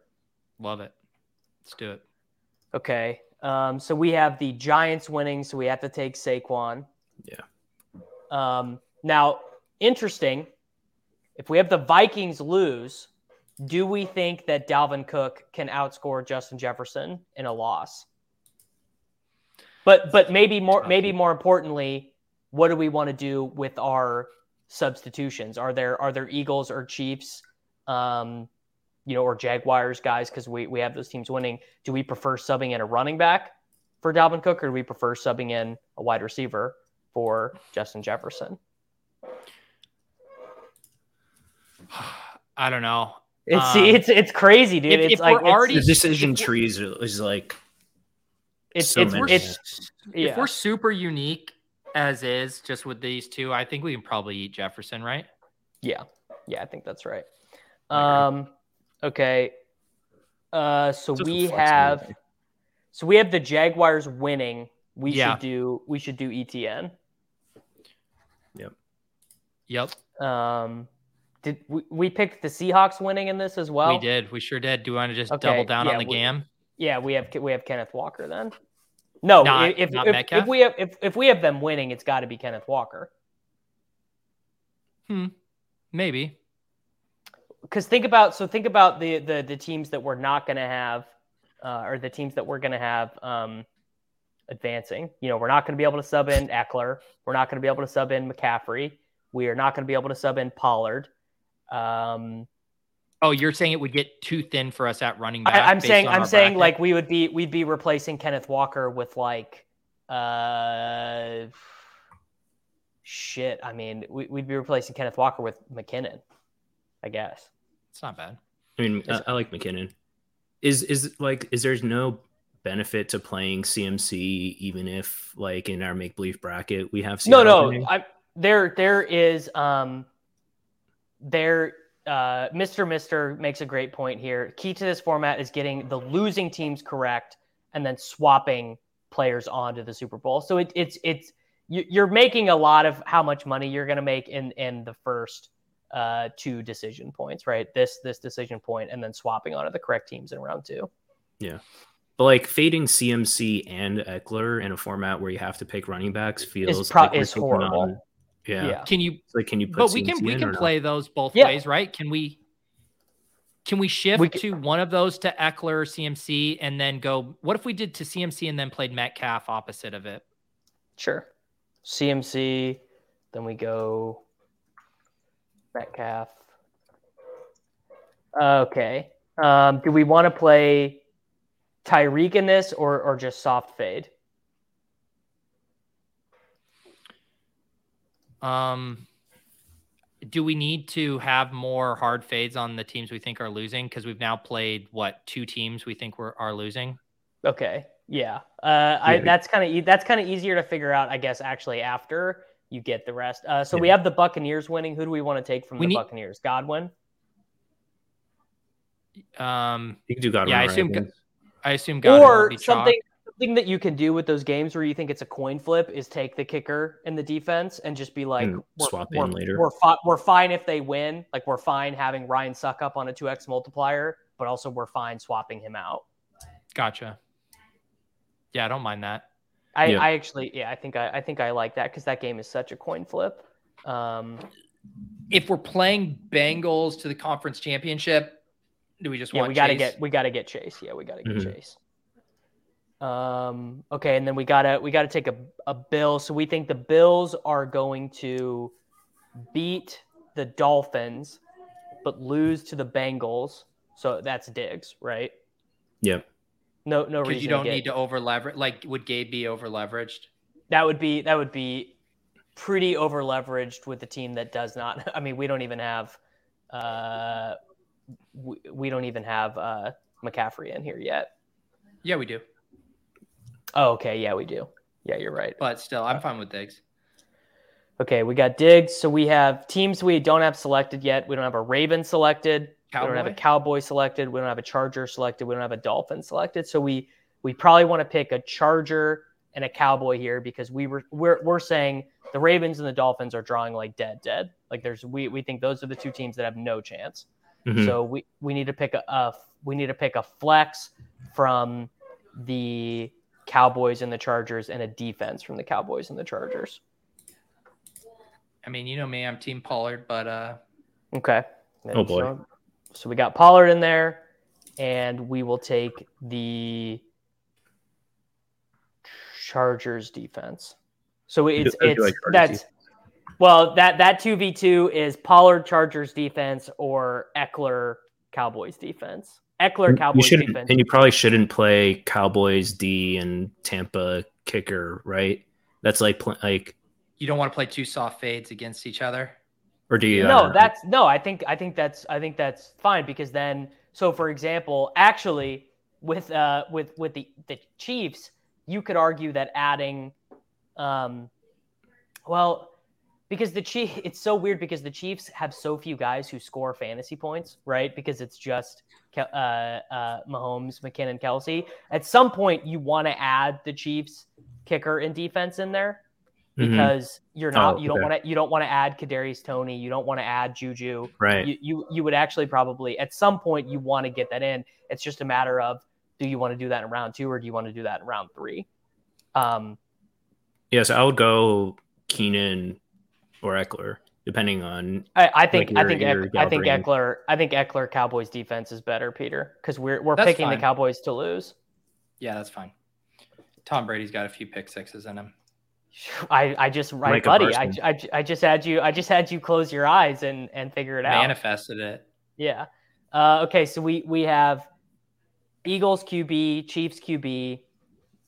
Love it. Let's do it. Okay. Um, so we have the Giants winning, so we have to take Saquon. Yeah. Um, now, interesting. If we have the Vikings lose, do we think that Dalvin Cook can outscore Justin Jefferson in a loss? But but maybe more maybe more importantly, what do we want to do with our substitutions? Are there are there Eagles or Chiefs, um, you know, or Jaguars guys because we we have those teams winning? Do we prefer subbing in a running back for Dalvin Cook, or do we prefer subbing in a wide receiver for Justin Jefferson? [SIGHS] I don't know. It's Um, it's it's crazy, dude. if- it's if like we're it's- already- The decision if- trees is like It's So it's many. it's yeah. If we're super unique as is, just with these two, I think we can probably eat Jefferson, right? Yeah, yeah, I think that's right. I Um, okay. Uh, so Just we have, so we have the Jaguars winning. We Yeah. should do, we should do ETN. Yep, Yep. Um, did we, we picked the Seahawks winning in this as well? we did. We sure did. Do you want to just Okay, double down yeah, on the we- game? Yeah, we have we have Kenneth Walker then. No, Not- if not if, Metcalf? if we have if, if we have them winning, it's got to be Kenneth Walker. Hmm. Maybe. Because think about so think about the the the teams that we're not going to have uh, or the teams that we're going to have um, advancing. You know, we're not going to be able to sub in Ekeler. We're not going to be able to sub in McCaffrey. We are not going to be able to sub in Pollard. Um, Oh, you're saying it would get too thin for us at running back? I, I'm saying I'm saying bracket? like we would be we'd be replacing Kenneth Walker with like uh shit. I mean, we, we'd be replacing Kenneth Walker with McKinnon. I guess. It's not bad. I mean, I, I like McKinnon. Is is like is there's no benefit to playing CMC even if like in our make believe bracket we have no Seattle no? I, there there is um there uh mr mr makes a great point here key to this format is getting the losing teams correct and then swapping players onto the super bowl so it, it's it's you're making a lot of how much money you're going to make in in the first uh two decision points right this this decision point and then swapping onto the correct teams in round two Yeah, But like fading CMC and Ekeler in a format where you have to pick running backs feels pro- like is horrible. on- yeah. yeah Can you? Like can you put But we can we can or no? play those both Yeah. ways, right? Can we? Can we shift We c- to one of those to Ekeler, CMC, and then go? What if we did to CMC and then played Metcalf opposite of it? Sure. CMC, then we go Metcalf. Okay. Um, do we want to play Tyreek in this or or just soft fade? Um, do we need to have more hard fades on the teams we think are losing? Because we've now played what two teams we think we're are losing. Okay. Yeah. Uh, I that's kind of e- that's kind of easier to figure out, I guess. Actually, after you get the rest. Uh, so we have the Buccaneers winning. Who do we want to take from We the need- Buccaneers? Godwin. Um, You can do Godwin. Yeah, I assume Evans. I assume Godwin will or be something something that you can do with those games where you think it's a coin flip is take the kicker in the defense and just be like And we're, swap we're, in later. we're, fi- we're fine if they win like we're fine having ryan Succop on a 2x multiplier but also we're fine swapping him out Gotcha. Yeah, I don't mind that. I, Yeah. I actually yeah i think i, I think i like that because that game is such a coin flip um If we're playing Bengals to the conference championship, do we just yeah want we gotta Chase? get we gotta get chase yeah we gotta get Mhm. chase um okay and then we gotta we gotta take a, a bill so we think the bills are going to beat the dolphins but lose to the bengals so that's diggs right Yep. No no because reason you don't need to over leverage. Like, would Gabe be over leveraged? that would be that would be pretty over leveraged with the team that does not [LAUGHS] i mean we don't even have uh we, we don't even have uh mccaffrey in here yet Yeah, we do. oh okay yeah we do yeah you're right But still, I'm fine with Diggs. Okay, we got Diggs. So we have teams we don't have selected yet. We don't have a Raven selected. We don't have a Cowboy? Cowboy selected. We don't have a Charger selected. We don't have a Dolphin selected. So we we probably want to pick a Charger and a Cowboy here because we were we're we're saying the Ravens and the Dolphins are drawing like dead dead. Like there's we we think those are the two teams that have no chance. Mhm. So we we need to pick a, a we need to pick a flex from the Cowboys and the Chargers and a defense from the Cowboys and the Chargers. I mean, you know me, I'm Team Pollard, but uh, Okay. Oh, boy. So, so we got Pollard in there, and we will take the Chargers defense. So it's it's like that's well that that two v two is Pollard Chargers defense or Ekeler Cowboys defense. Ekeler Cowboys shouldn't, defense. and you probably shouldn't play Cowboys D and Tampa kicker, right? That's like like, you don't want to play two soft fades against each other. Or do you? No that's no i think i think that's i think that's fine because then so for example actually with uh with with the the chiefs you could argue that adding, um, well, because the Chief, [LAUGHS] it's so weird because the Chiefs have so few guys who score fantasy points, right? Because it's just uh, uh, Mahomes, McKinnon, Kelce. At some point, you want to add the Chiefs kicker and defense in there Mhm. because you're not Oh, you don't okay. want to you don't want to add Kadarius Toney, you don't want to add Juju. Right. You, you you would actually probably at some point you want to get that in. It's just a matter of do you want to do that in round two or do you want to do that in round three? Um, Yes, I would go Keenan or Ekeler, depending on. I, I think Like I your- think Eck- I think Ekeler I think Ekeler Cowboys defense is better, Peter, because we're we're That's picking fine. the Cowboys to lose. Yeah, that's fine. Tom Brady's got a few pick sixes in him. I, I just right, Micah buddy. I, I, I just had you I just had you close your eyes and and figure it out. Manifested it. Yeah. Uh, okay, so we we have Eagles QB, Chiefs QB,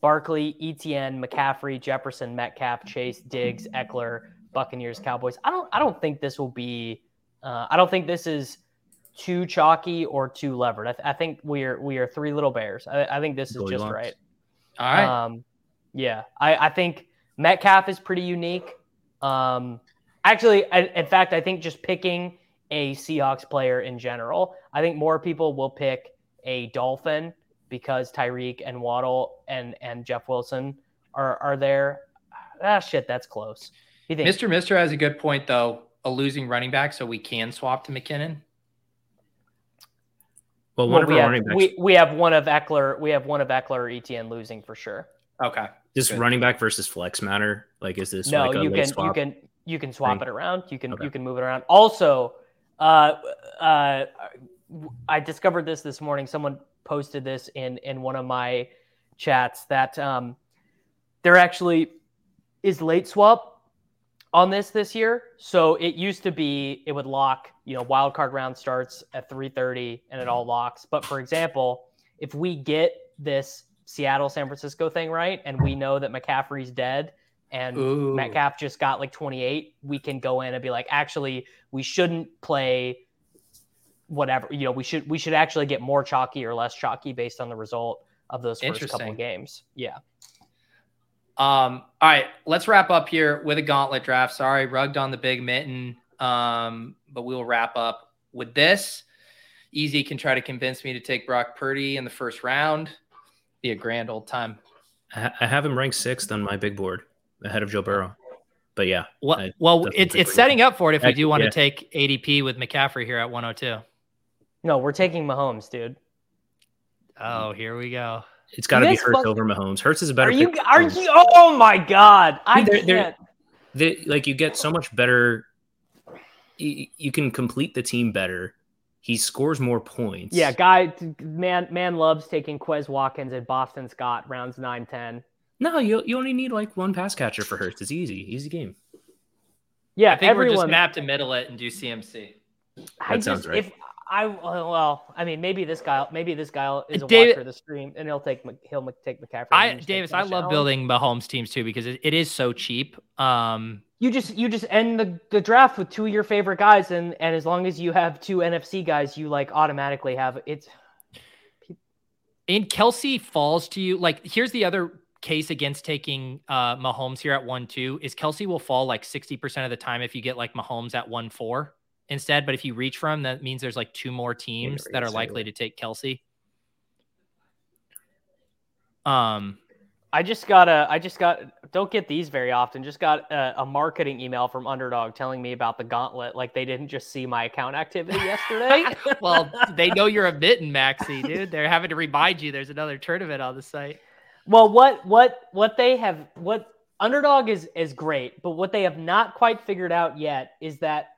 Barkley, ETN, McCaffrey, Jefferson, Metcalf, Chase, Diggs, Ekeler, Buccaneers, Cowboys. I don't I don't think this will be. Uh, I don't think this is too chalky or too levered. I, th- I think we are we are three little bears. I, I think this is just Goldilocks. right. All right. Um, yeah, I, I think Metcalf is pretty unique. Um, actually, I, in fact, I think just picking a Seahawks player in general, I think more people will pick a Dolphin because Tyreek and Waddle and and Jeff Wilson are are there. Ah, shit, that's close. You think? Mr. Mister has a good point though. A losing running back, so we can swap to McKinnon. Well, Well, one of we, our have, running backs, we we have one of Ekeler. We have one of Ekeler or ETN losing for sure. Okay. Does running back versus flex matter? Like, is this no like a you can swap? you can you can swap thing? it around you can Okay. you can move it around also uh uh i discovered this this morning someone posted this in in one of my chats that um there actually is late swap on this this year so it used to be it would lock you know wild card round starts at 3.30 and it all locks but for example if we get this seattle san francisco thing right and we know that mccaffrey's dead and Ooh. Metcalf just got like 28, we can go in and be like, actually, we shouldn't play whatever. You know, we should we should actually get more chalky or less chalky based on the result of those first couple of games. Yeah. Um, all right, let's wrap up here with a gauntlet draft. Sorry, rugged on the big mitten. Um, but we will wrap up with this. Easy can try to convince me to take Brock Purdy in the first round. Be a grand old time. I I have him ranked sixth on my big board, ahead of Joe Burrow. But yeah, Well, I well, it's it's we're- setting up for it if we do want yeah. to take ADP with McCaffrey here at 102. No, we're taking Mahomes, dude. Oh, here we go. it's got to be guys Hurts fuck- over Mahomes. Hurts is a better. Are you are you oh my god. I They're- they're- can't. They- like you get so much better. You, you can complete the team better. He scores more points. Yeah, guy man man loves taking Quez Watkins and Boston Scott rounds 9 10. No, you you only need like one pass catcher for Hurts. It's easy, easy game. Yeah, I think we're everyone just map to middle it and do CMC. I That sounds just, right. If I well, I mean, maybe this guy, maybe this guy is a David- watcher of the stream, and he'll take he'll take McCaffrey. I and just take Davis, I love building Mahomes teams too because it, it is so cheap. Um, You just you just end the, the draft with two of your favorite guys, and and as long as you have two NFC guys, you like automatically have it's. and Kelce falls to you. Like, here's the other case against taking uh Mahomes here at one two is Kelce will fall like 60% of the time if you get like Mahomes at one four instead. But if you reach for him, that means there's like two more teams that are likely to take Kelce. Um, I just got a I just got don't get these very often. Just got a, a marketing email from Underdog telling me about the gauntlet. Like they didn't just see my account activity [LAUGHS] yesterday. [LAUGHS] well, they know you're a mitten, Maxi, dude. [LAUGHS] They're having to remind you there's another tournament on the site. Well, what what what they have what underdog is is great, but what they have not quite figured out yet is that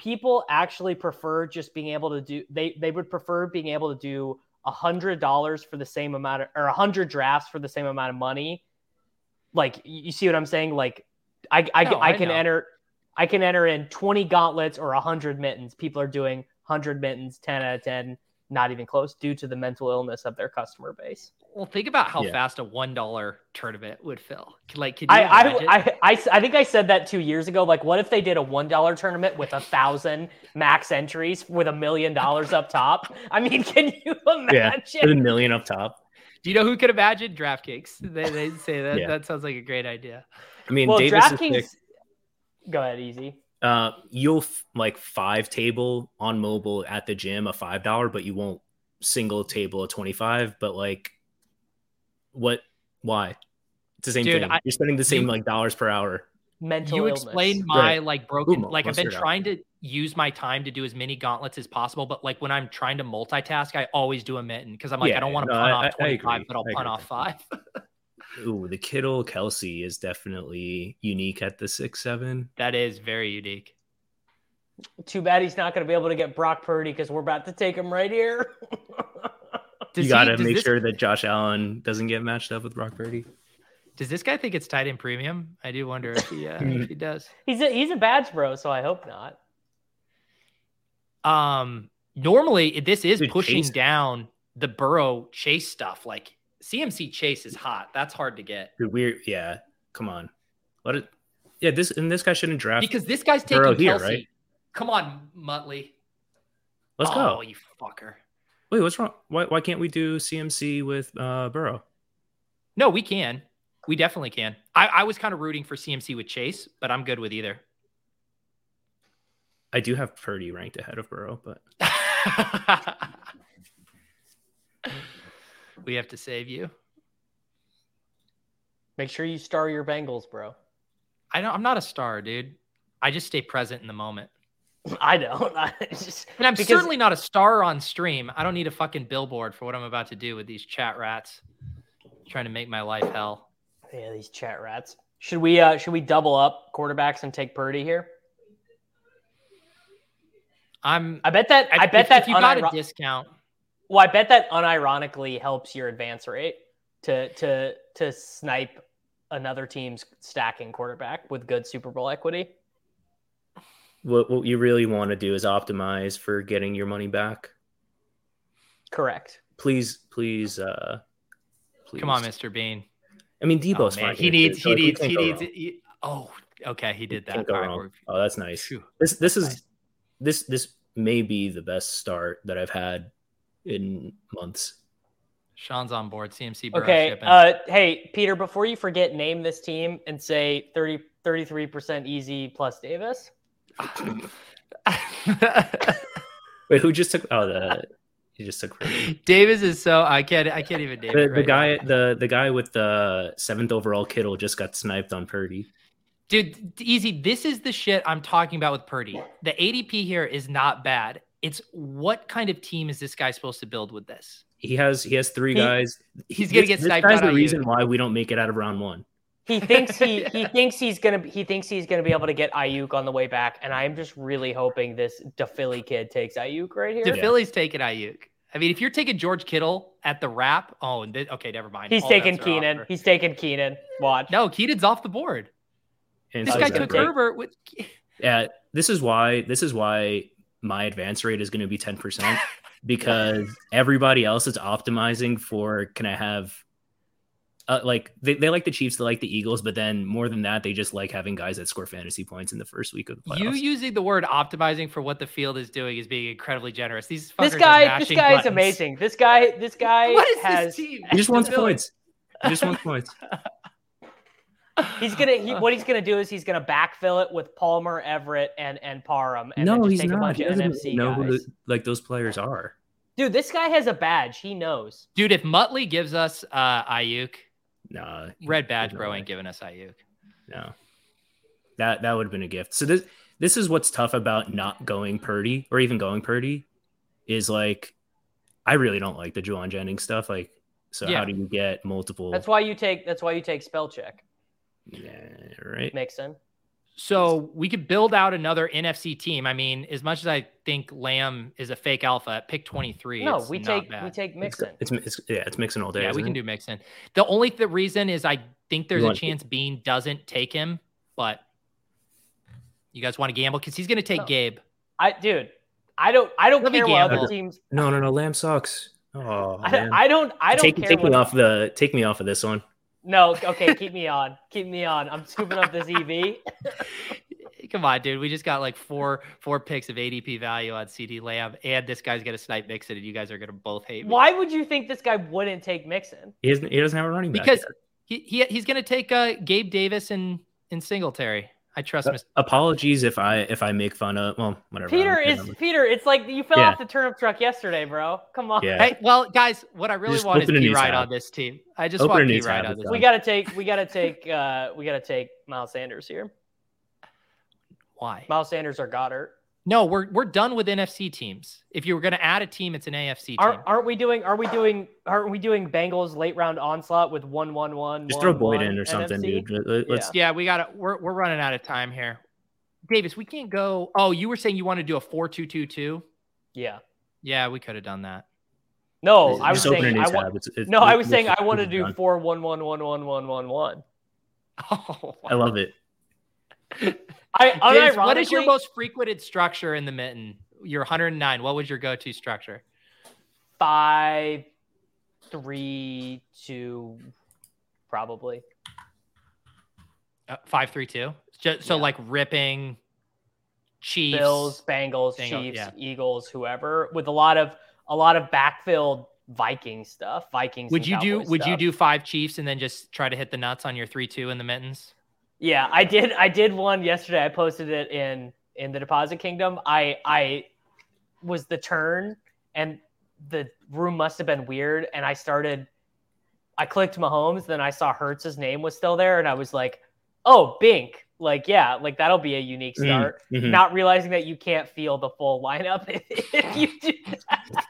people actually prefer just being able to do they they would prefer being able to do a hundred dollars for the same amount of or a hundred drafts for the same amount of money. Like you see what I'm saying? Like I I, No, I I can know. enter I can enter in 20 gauntlets or 100 mittens. People are doing 100 mittens, 10 out of 10, not even close due to the mental illness of their customer base. Well, think about how Yeah. fast a one dollar tournament would fill. Like, could you I, I, imagine? I, I, I think I said that two years ago. Like, what if they did a one dollar tournament with a thousand max entries with a million dollars up top? I mean, can you imagine? [LAUGHS] Yeah, with a million up top. Do you know who could imagine DraftKings? They they say that Yeah. that sounds like a great idea. I mean, well, Davis is DraftKings. Go ahead, easy. uh, you'll f- like five table on mobile at the gym a five dollar, but you won't single table a twenty five. But like, what? Why? It's the same Dude, thing. I- You're spending the same you- like dollars per hour. Mental you illness. explain my Right. like broken Ooh, like I've been mustard out. trying to use my time to do as many gauntlets as possible, but like when I'm trying to multitask, I always do a mitten because I'm like, Yeah, I don't want to no, punt I- off I- I 25, but I'll I punt off five. [LAUGHS] Ooh, the Kittle Kelce is definitely unique at the six seven. that is very unique. Too bad he's not going to be able to get Brock Purdy because we're about to take him right here. [LAUGHS] Does you got to make this- sure that Josh Allen doesn't get matched up with Brock Purdy. Does this guy think it's tight end premium? I do wonder if he uh, if he [LAUGHS] does. he's a he's a badge bro, so I hope not. Um, normally this is Dude, pushing Chase- down the Burrow Chase stuff. Like CMC Chase is hot. That's hard to get Dude, we're yeah. Come on, let it. Yeah, this and this guy shouldn't draft. because this guy's taking Burrow here, Kelce. right? Come on, Muttley. Let's go. oh, go. you fucker. Wait, what's wrong? Why why can't we do CMC with uh Burrow? No, we can. We definitely can. I, I was kind of rooting for CMC with Chase, but I'm good with either. I do have Purdy ranked ahead of Burrow, but [LAUGHS] we have to save you. Make sure you star your Bengals, bro. I don't. I'm not a star, dude. I just stay present in the moment. [LAUGHS] I don't. [LAUGHS] I just, And I'm because- certainly not a star on stream. I don't need a fucking billboard for what I'm about to do with these chat rats trying to make my life hell. Yeah, these chat rats. Should we uh should we double up quarterbacks and take Purdy here? I'm. I bet that I, bet if, that if you got a discount, well, I bet that unironically helps your advance rate to to to snipe another team's stacking quarterback with good Super Bowl equity. What what you really want to do is optimize for getting your money back. Correct. Please, please, uh please. come on, Mr. Bean. I mean, Oh, Debo's man. fine. He needs. He so, like, needs. can't He needs. oh, okay. He did that. Can't go wrong. Oh, that's nice. Phew. This this is Nice. this this may be the best start that I've had in months. Sean's on board. CMC. Burrow Okay. Uh hey, Peter, before you forget, name this team and say 30 33% easy plus Davis. Wait, who just took? Oh, the he just took. [LAUGHS] Davis is so. I can't. I can't even name the, it the guy now. the the guy with the seventh overall Kittle just got sniped on Purdy. Dude, easy. This is the shit I'm talking about with Purdy. The ADP here is not bad. It's what kind of team is this guy supposed to build with this? He has he has three He- guys. he's gonna get sniped out the reason you. why we don't make it out of round one. He thinks he [LAUGHS] he thinks he's gonna he thinks he's gonna be able to get Aiyuk on the way back, and I'm just really hoping this DePhilly kid takes Aiyuk right here. The Phillies taking Aiyuk. I mean, if you're taking George Kittle at the wrap, oh, and th- okay, never mind. He's All taking bets are off Keenan. for- He's taking Keenan. Watch. No, Keenan's off the board. And This so guy took great. Herbert with. [LAUGHS] Yeah, this is why this is why my advance rate is going to be ten percent [LAUGHS] because everybody else is optimizing for can I have. Uh, like they, they like the Chiefs, they like the Eagles, but then more than that, they just like having guys that score fantasy points in the first week of the playoffs. You using the word optimizing for what the field is doing is being incredibly generous. These This guy, this mashing guy is amazing. This guy, this [LAUGHS] guy What is has. this team? he just wants points. He just wants points. [LAUGHS] He's gonna. He, what he's gonna do is he's gonna backfill it with Palmer, Everett, and and Parham, and no, just he's take a not. bunch He doesn't NFC know who guys. the, like those players are. Dude, this guy has a badge. He knows. Dude, if Muttley gives us uh Aiyuk, Nah, Red Badge Bro way. ain't giving us Aiyuk. No, that that would have been a gift. So this this is what's tough about not going Purdy or even going Purdy is like I really don't like the Jauan Jennings stuff. Like, so Yeah. how do you get multiple? That's why you take. That's why you take spell check, yeah, right. Mixon. So we could build out another NFC team. I mean, as much as I think Lamb is a fake alpha at pick 23, No, it's we not take bad. we take It's, Mixon. it's, it's yeah, it's mixing all day. yeah, we can it? do Mixon. The only th- reason is I think there's You a want- chance Bean doesn't take him, but you guys want to gamble because he's going to take No. Gabe. I dude, I don't. I don't Let me care what other gamble. teams. No, no, no. Lamb sucks. Oh I, man. I don't. I don't take care. take what, me off the take me off of this one. No, okay, keep me on. Keep me on. I'm scooping up this E EV. [LAUGHS] Come on, dude. We just got like four four picks of ADP value on CeeDee Lamb, and this guy's gonna snipe Mixon, and you guys are gonna both hate me. Why would you think this guy wouldn't take Mixon? He doesn't. He doesn't have a running back. Because yet. he, he he's gonna take uh, Gabe Davis and and Singletary. I trust Uh, Mr. apologies if I if I make fun of well whatever. Peter I is. Peter. It's like you fell Yeah. off the turnip truck yesterday, bro. Come on. Yeah. Hey, well, guys, what I really Just want is open a P new Ride on this team. I just Open want new P Ride on this. done. We gotta take. We gotta take. uh We gotta take Miles Sanders here. Why? Miles Sanders or Goedert. No, we're we're done with NFC teams. If you were gonna add a team, it's an AFC team. Aren't, aren't we doing? Are we doing? Aren't we doing Bengals late round onslaught with one one one? Just throw Boyd in or something, NFC? dude. Let- Let's Yeah, we got to We're we're running out of time here. Davis, we can't go. Oh, you were saying you want to do a four two two two? Yeah. Yeah, we could have done that. No, I was just open a saying. new I tab. want. It's- it's- No, I was it's- saying I it's want to do done. four one one one one one one one. [LAUGHS] Oh, I love it. [LAUGHS] I what is your most frequented structure in the mitten? You're 109. What was your go-to structure? five, three, two, probably. Uh, five three two. Just, so Yeah. like ripping Chiefs. Bills, Bengals, Bengal- Chiefs, yeah. Eagles, whoever, with a lot of a lot of backfield Viking stuff. Vikings. Would you do? Would you do five Chiefs and then just try to hit the nuts on your three two in the mittens? Yeah, I did. I did one yesterday. I posted it in in the Deposit Kingdom. I I was the turn, and the room must have been weird. And I started. I clicked Mahomes, then I saw Hurts's name was still there, and I was like, "Oh, Bink!" Like, yeah, like that'll be a unique Mm, start. mhm. Not realizing that you can't feel the full lineup [LAUGHS] if you do that.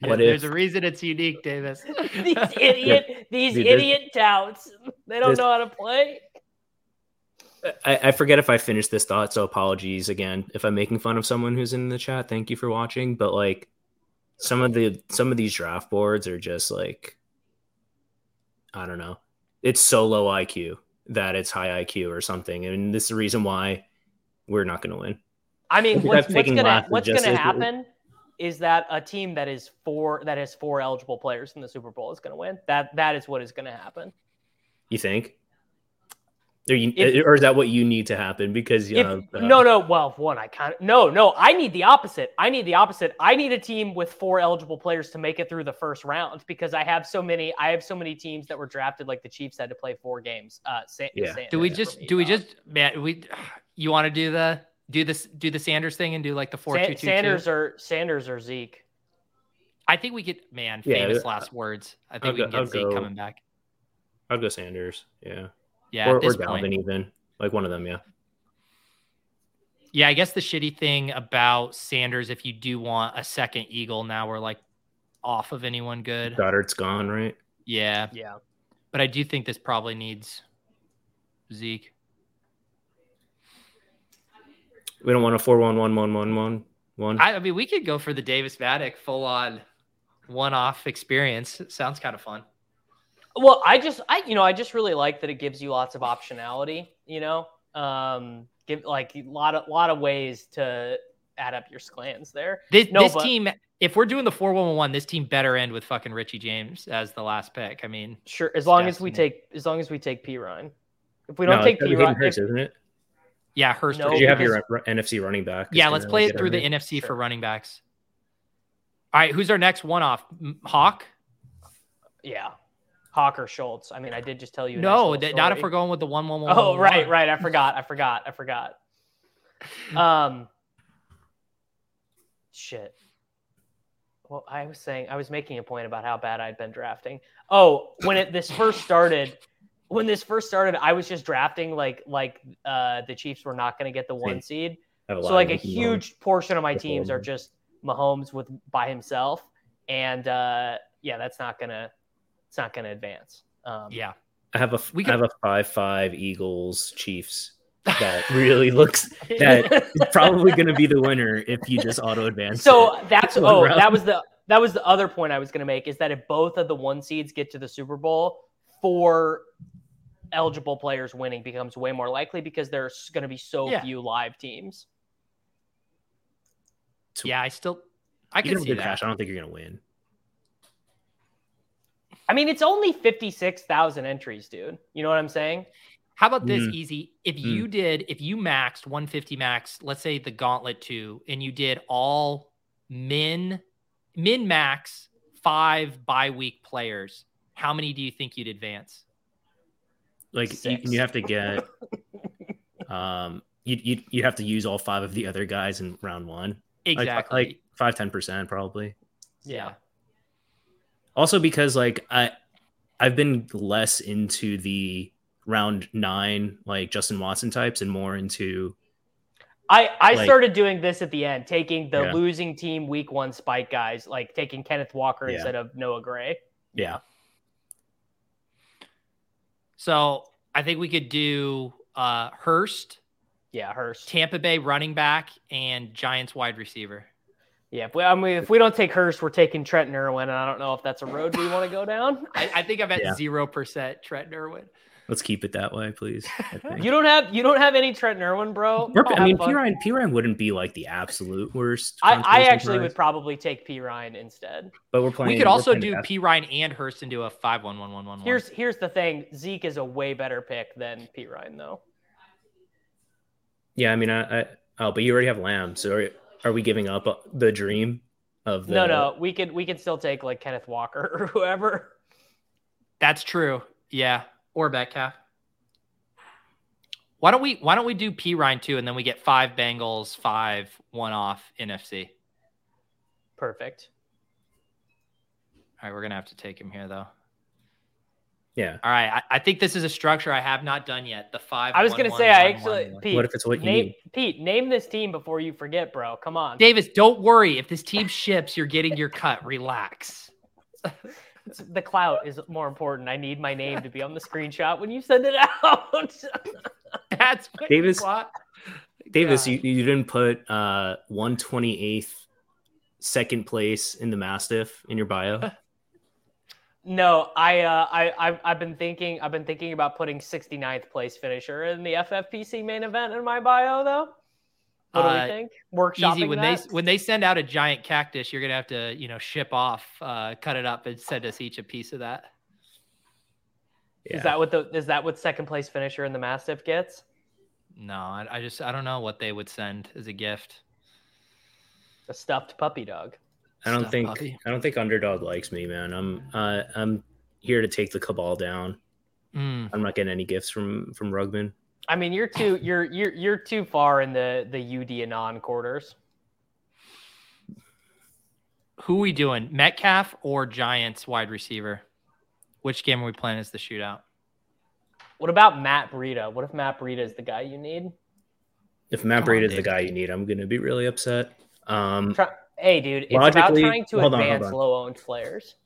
What There's if- a reason it's unique, Davis. [LAUGHS] [LAUGHS] these idiot, these Dude, idiot touts. They don't this- know how to play. I, I forget if I finished this thought, so apologies again if I'm making fun of someone who's in the chat. Thank you for watching, but like some of the some of these draft boards are just like I don't know. It's so low IQ that it's high IQ or something, and this is the reason why we're not going to win. I mean, think what's, what's taking gonna what's gonna as- happen is that a team that is four that has four eligible players in the Super Bowl is gonna win. That that is what is gonna happen. You think? Or, you, If- or is that what you need to happen? Because If, uh, uh, no, no, well, one, I kind of no, no. I need the opposite. I need the opposite. I need a team with four eligible players to make it through the first round because I have so many. I have so many teams that were drafted. Like the Chiefs had to play four games. Uh, sa- Yeah. sa- Do we just me, do we uh, just man we you want to do the do this do the Sanders thing and do like the four Sa- two two Sanders two? or Sanders or Zeke? I think we get man Yeah, famous last words. I I'll think we go- can get I'll Zeke go- coming back. I'd go Sanders. Yeah, Yeah, or, at this or point. Even like one of them. Yeah. Yeah, I guess the shitty thing about Sanders, if you do want a second Eagle, now we're like off of anyone good. Goedert's gone, right? Yeah, Yeah. but I do think this probably needs Zeke. We don't want a four one one one one one one. I, I mean, we could go for the Davis Mattek full on one off experience. It sounds kind of fun. Well, I just I you know I just really like that it gives you lots of optionality. You know, um, give like a lot of lot of ways to add up your clans there. This, No, this but- team, if we're doing the 4 1 1, this team better end with fucking Richie James as the last pick. I mean, Sure, as long as we take as long as we take P Ryan. If we don't no, take P Hayden Ryan, Hurst, isn't it? Yeah, Hurst. No, or- you have your r- NFC running back. yeah, let's play it through the everything. NFC for running backs. All right, who's our next one off? Hawk? yeah, Hawk or Schultz. I mean, I did just tell you. a nice No, th- not if we're going with the 1 1 1. Oh, right, right. I forgot. I forgot. I forgot. [LAUGHS] Um, shit. Well, I was saying I was making a point about how bad I'd been drafting. Oh, when it this first started, when this first started, I was just drafting like like uh the Chiefs were not going to get the one Same. seed. So like a of Mahomes. huge portion of my That's teams are just Mahomes with by himself, and uh yeah, that's not gonna it's not gonna advance. Um, Yeah. I have a We I have a five five Eagles Chiefs [LAUGHS] that really looks that is probably going to be the winner if you just auto advance. So that's [LAUGHS] one oh, round. that was the that was the other point I was going to make is that if both of the one seeds get to the Super Bowl, four eligible players winning becomes way more likely because there's going to be so Yeah. few live teams. Yeah, I still, I can can have see good that. cash. I don't think you're going to win. I mean, it's only fifty six thousand entries, dude. You know what I'm saying? How about this, Mm. easy? If Mm. you did, if you maxed 150 max, let's say the gauntlet two, and you did all min, min max five bye week players, how many do you think you'd advance? Like you, you have to get, um, you you you have to use all five of the other guys in round one. Like- Exactly. like five ten percent probably. yeah. Also because like I I've been less into the round nine like Justin Watson types and more into I, I Like- started doing this at the end, taking the Yeah. losing team week one spike guys, like taking Kenneth Walker Yeah. instead of Noah Gray. yeah. So I think we could do uh Hurst, Yeah, Hurst. Tampa Bay running back, and Giants wide receiver. Yeah, if we, I mean, if we don't take Hurst, we're taking Trent Irwin, and I don't know if that's a road we want to go down. [LAUGHS] I, I think I'm at zero percent Trent Irwin. Let's keep it that way, please. [LAUGHS] You don't have you don't have any Trent Irwin, bro. We're- I mean, fun. Perine, P Ryan wouldn't be like the absolute worst. I, I actually prize, would probably take Perine instead. but we're playing. we could also do the- Perine and Hurst and do a five one one one one. Here's here's the thing: Zeke is a way better pick than Perine, though. Yeah, I mean, I, I oh, but you already have Lamb, so are, are we giving up uh, the dream of the? No, no, we could we could still take like Kenneth Walker [LAUGHS] or whoever. That's true. Yeah. Or Metcalf. Why don't we why don't we do Perine too, and then we get five Bengals, five one off NFC. Perfect. All right, we're gonna have to take him here though. Yeah. All right, I, I think this is a structure I have not done yet. The five. I was one, gonna one, say I actually one, one. Pete. What if it's what you name, need? Pete, name this team before you forget, bro. Come on. Davis, don't worry. If this team ships, you're getting your cut. Relax. [LAUGHS] The clout is more important. I need my name to be on the screenshot when you send it out. [LAUGHS] That's Davis-. Davis, you, you didn't put uh 128th second place in the Mastiff in your bio. [LAUGHS] no, I uh I I've, I've been thinking I've been thinking about putting 69th place finisher in the FFPC main event in my bio though. What do Uh, think? Workshopping Easy when that? they when they send out a giant cactus, you're gonna have to you know ship off, uh, cut it up, and send us each a piece of that. Yeah. Is that what the is that what second place finisher in the Mastiff gets? No, I, I just I don't know what they would send as a gift. A stuffed puppy dog. I don't Stuff think puppy. I don't think underdog likes me, man. I'm uh, I'm here to take the cabal down. Mm. I'm not getting any gifts from from Rugman. I mean, you're too you're you're you're too far in the the UD Anon quarters. Who are we doing? Metcalf or Giants wide receiver? Which game are we playing as the shootout? What about Matt Breida? What if Matt Breida is the guy you need? If Matt Come Breida is the guy you need, I'm gonna be really upset. Um, Try, hey, dude, it's about trying to hold on, hold advance on. low owned players.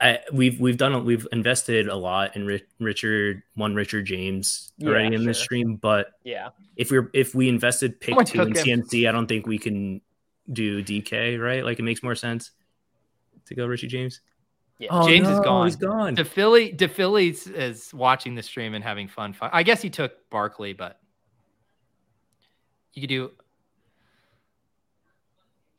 I, we've we've done we've invested a lot in Ri- Richard one Richard James already Yeah, in this stream, but Yeah. if we're if we invested pick Someone two in took him. CMC, I don't think we can do DK right. Like it makes more sense to go Richie James. Yeah. Oh, James is gone. He's gone. DePhilly DePhilly is watching the stream and having fun. I guess he took Barkley, but you could do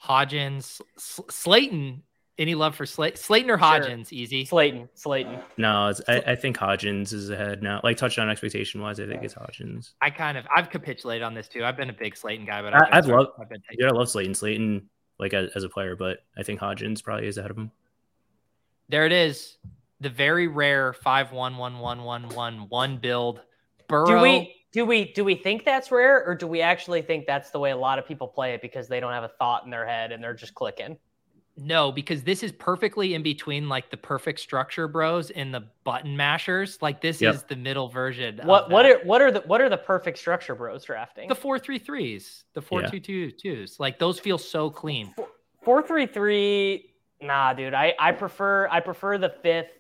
Hodgins, S- Slayton. Any love for Slay- Slayton or Hodgins? Easy. Slayton. Slayton. No, it's, I, I think Hodgins is ahead now. Like touchdown expectation wise, I think it's Hodgins. I kind of I've capitulated on this too. I've been a big Slayton guy, but I- I've, I've loved- I've been Yeah, I love Slayton. Slayton, like as, as a player, but I think Hodgins probably is ahead of him. There it is. The very rare five one one one one one one build. Burrow. Do we do we do we think that's rare, or do we actually think that's the way a lot of people play it because they don't have a thought in their head and they're just clicking? No, because this is perfectly in between like the perfect structure bros and the button mashers. Like this Yep. is the middle version. What of what are what are the what are the perfect structure bros drafting? the four three threes, the four Yeah. two two twos. Like those feel so clean. Four three three. Nah, dude. I I prefer I prefer the fifth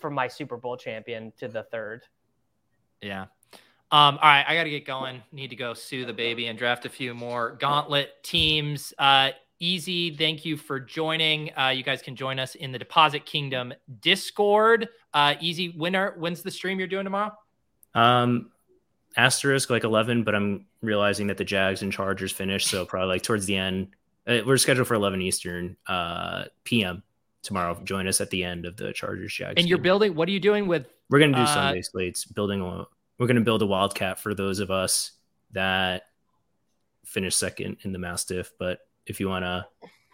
from my Super Bowl champion to the third. Yeah. Um, all right, I got to get going. Need to go sue the baby and draft a few more gauntlet teams. Uh, easy. Thank you for joining. Uh, you guys can join us in the Deposit Kingdom Discord. Uh, easy. Winner. When's the stream you're doing tomorrow? Um, asterisk like 11, but I'm realizing that the Jags and Chargers finished, so probably like towards the end. Uh, we're scheduled for 11 Eastern uh, PM tomorrow. Join us at the end of the Chargers Jags. And you're game. building. What are you doing with? We're gonna do uh, Sunday slates, building a we're gonna build a wildcat for those of us that finish second in the Mastiff. But if you wanna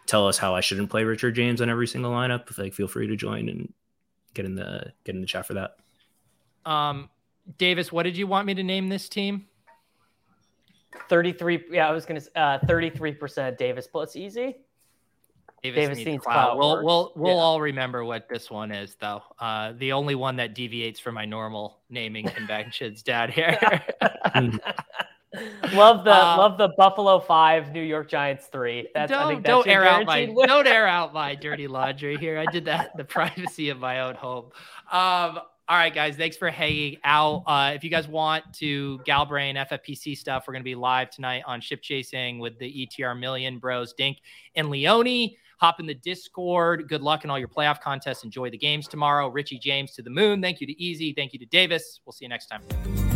tell us how I shouldn't play Richard James on every single lineup, like feel free to join and get in the get in the chat for that. Um, Davis, what did you want me to name this team? 33. Yeah, I was going to uh 33% Davis plus easy. Davis, Davis needs needs clout. clout We'll we'll we'll Yeah. all remember what this one is, though. Uh, the only one that deviates from my normal naming [LAUGHS] conventions down here. [LAUGHS] love the Uh, love the Buffalo 5, New York Giants 3. That's I don't think that's don't air out my win. don't air [LAUGHS] out my dirty laundry here. I did that in the [LAUGHS] privacy of my own home. Um, all right, guys, thanks for hanging out. Uh, if you guys want to Galbrain FFPC stuff, we're going to be live tonight on Ship Chasing with the ETR Million Bros, Dink and Leone. Hop in the Discord. Good luck in all your playoff contests. Enjoy the games tomorrow. Richie James to the moon. Thank you to Easy. Thank you to Davis. We'll see you next time.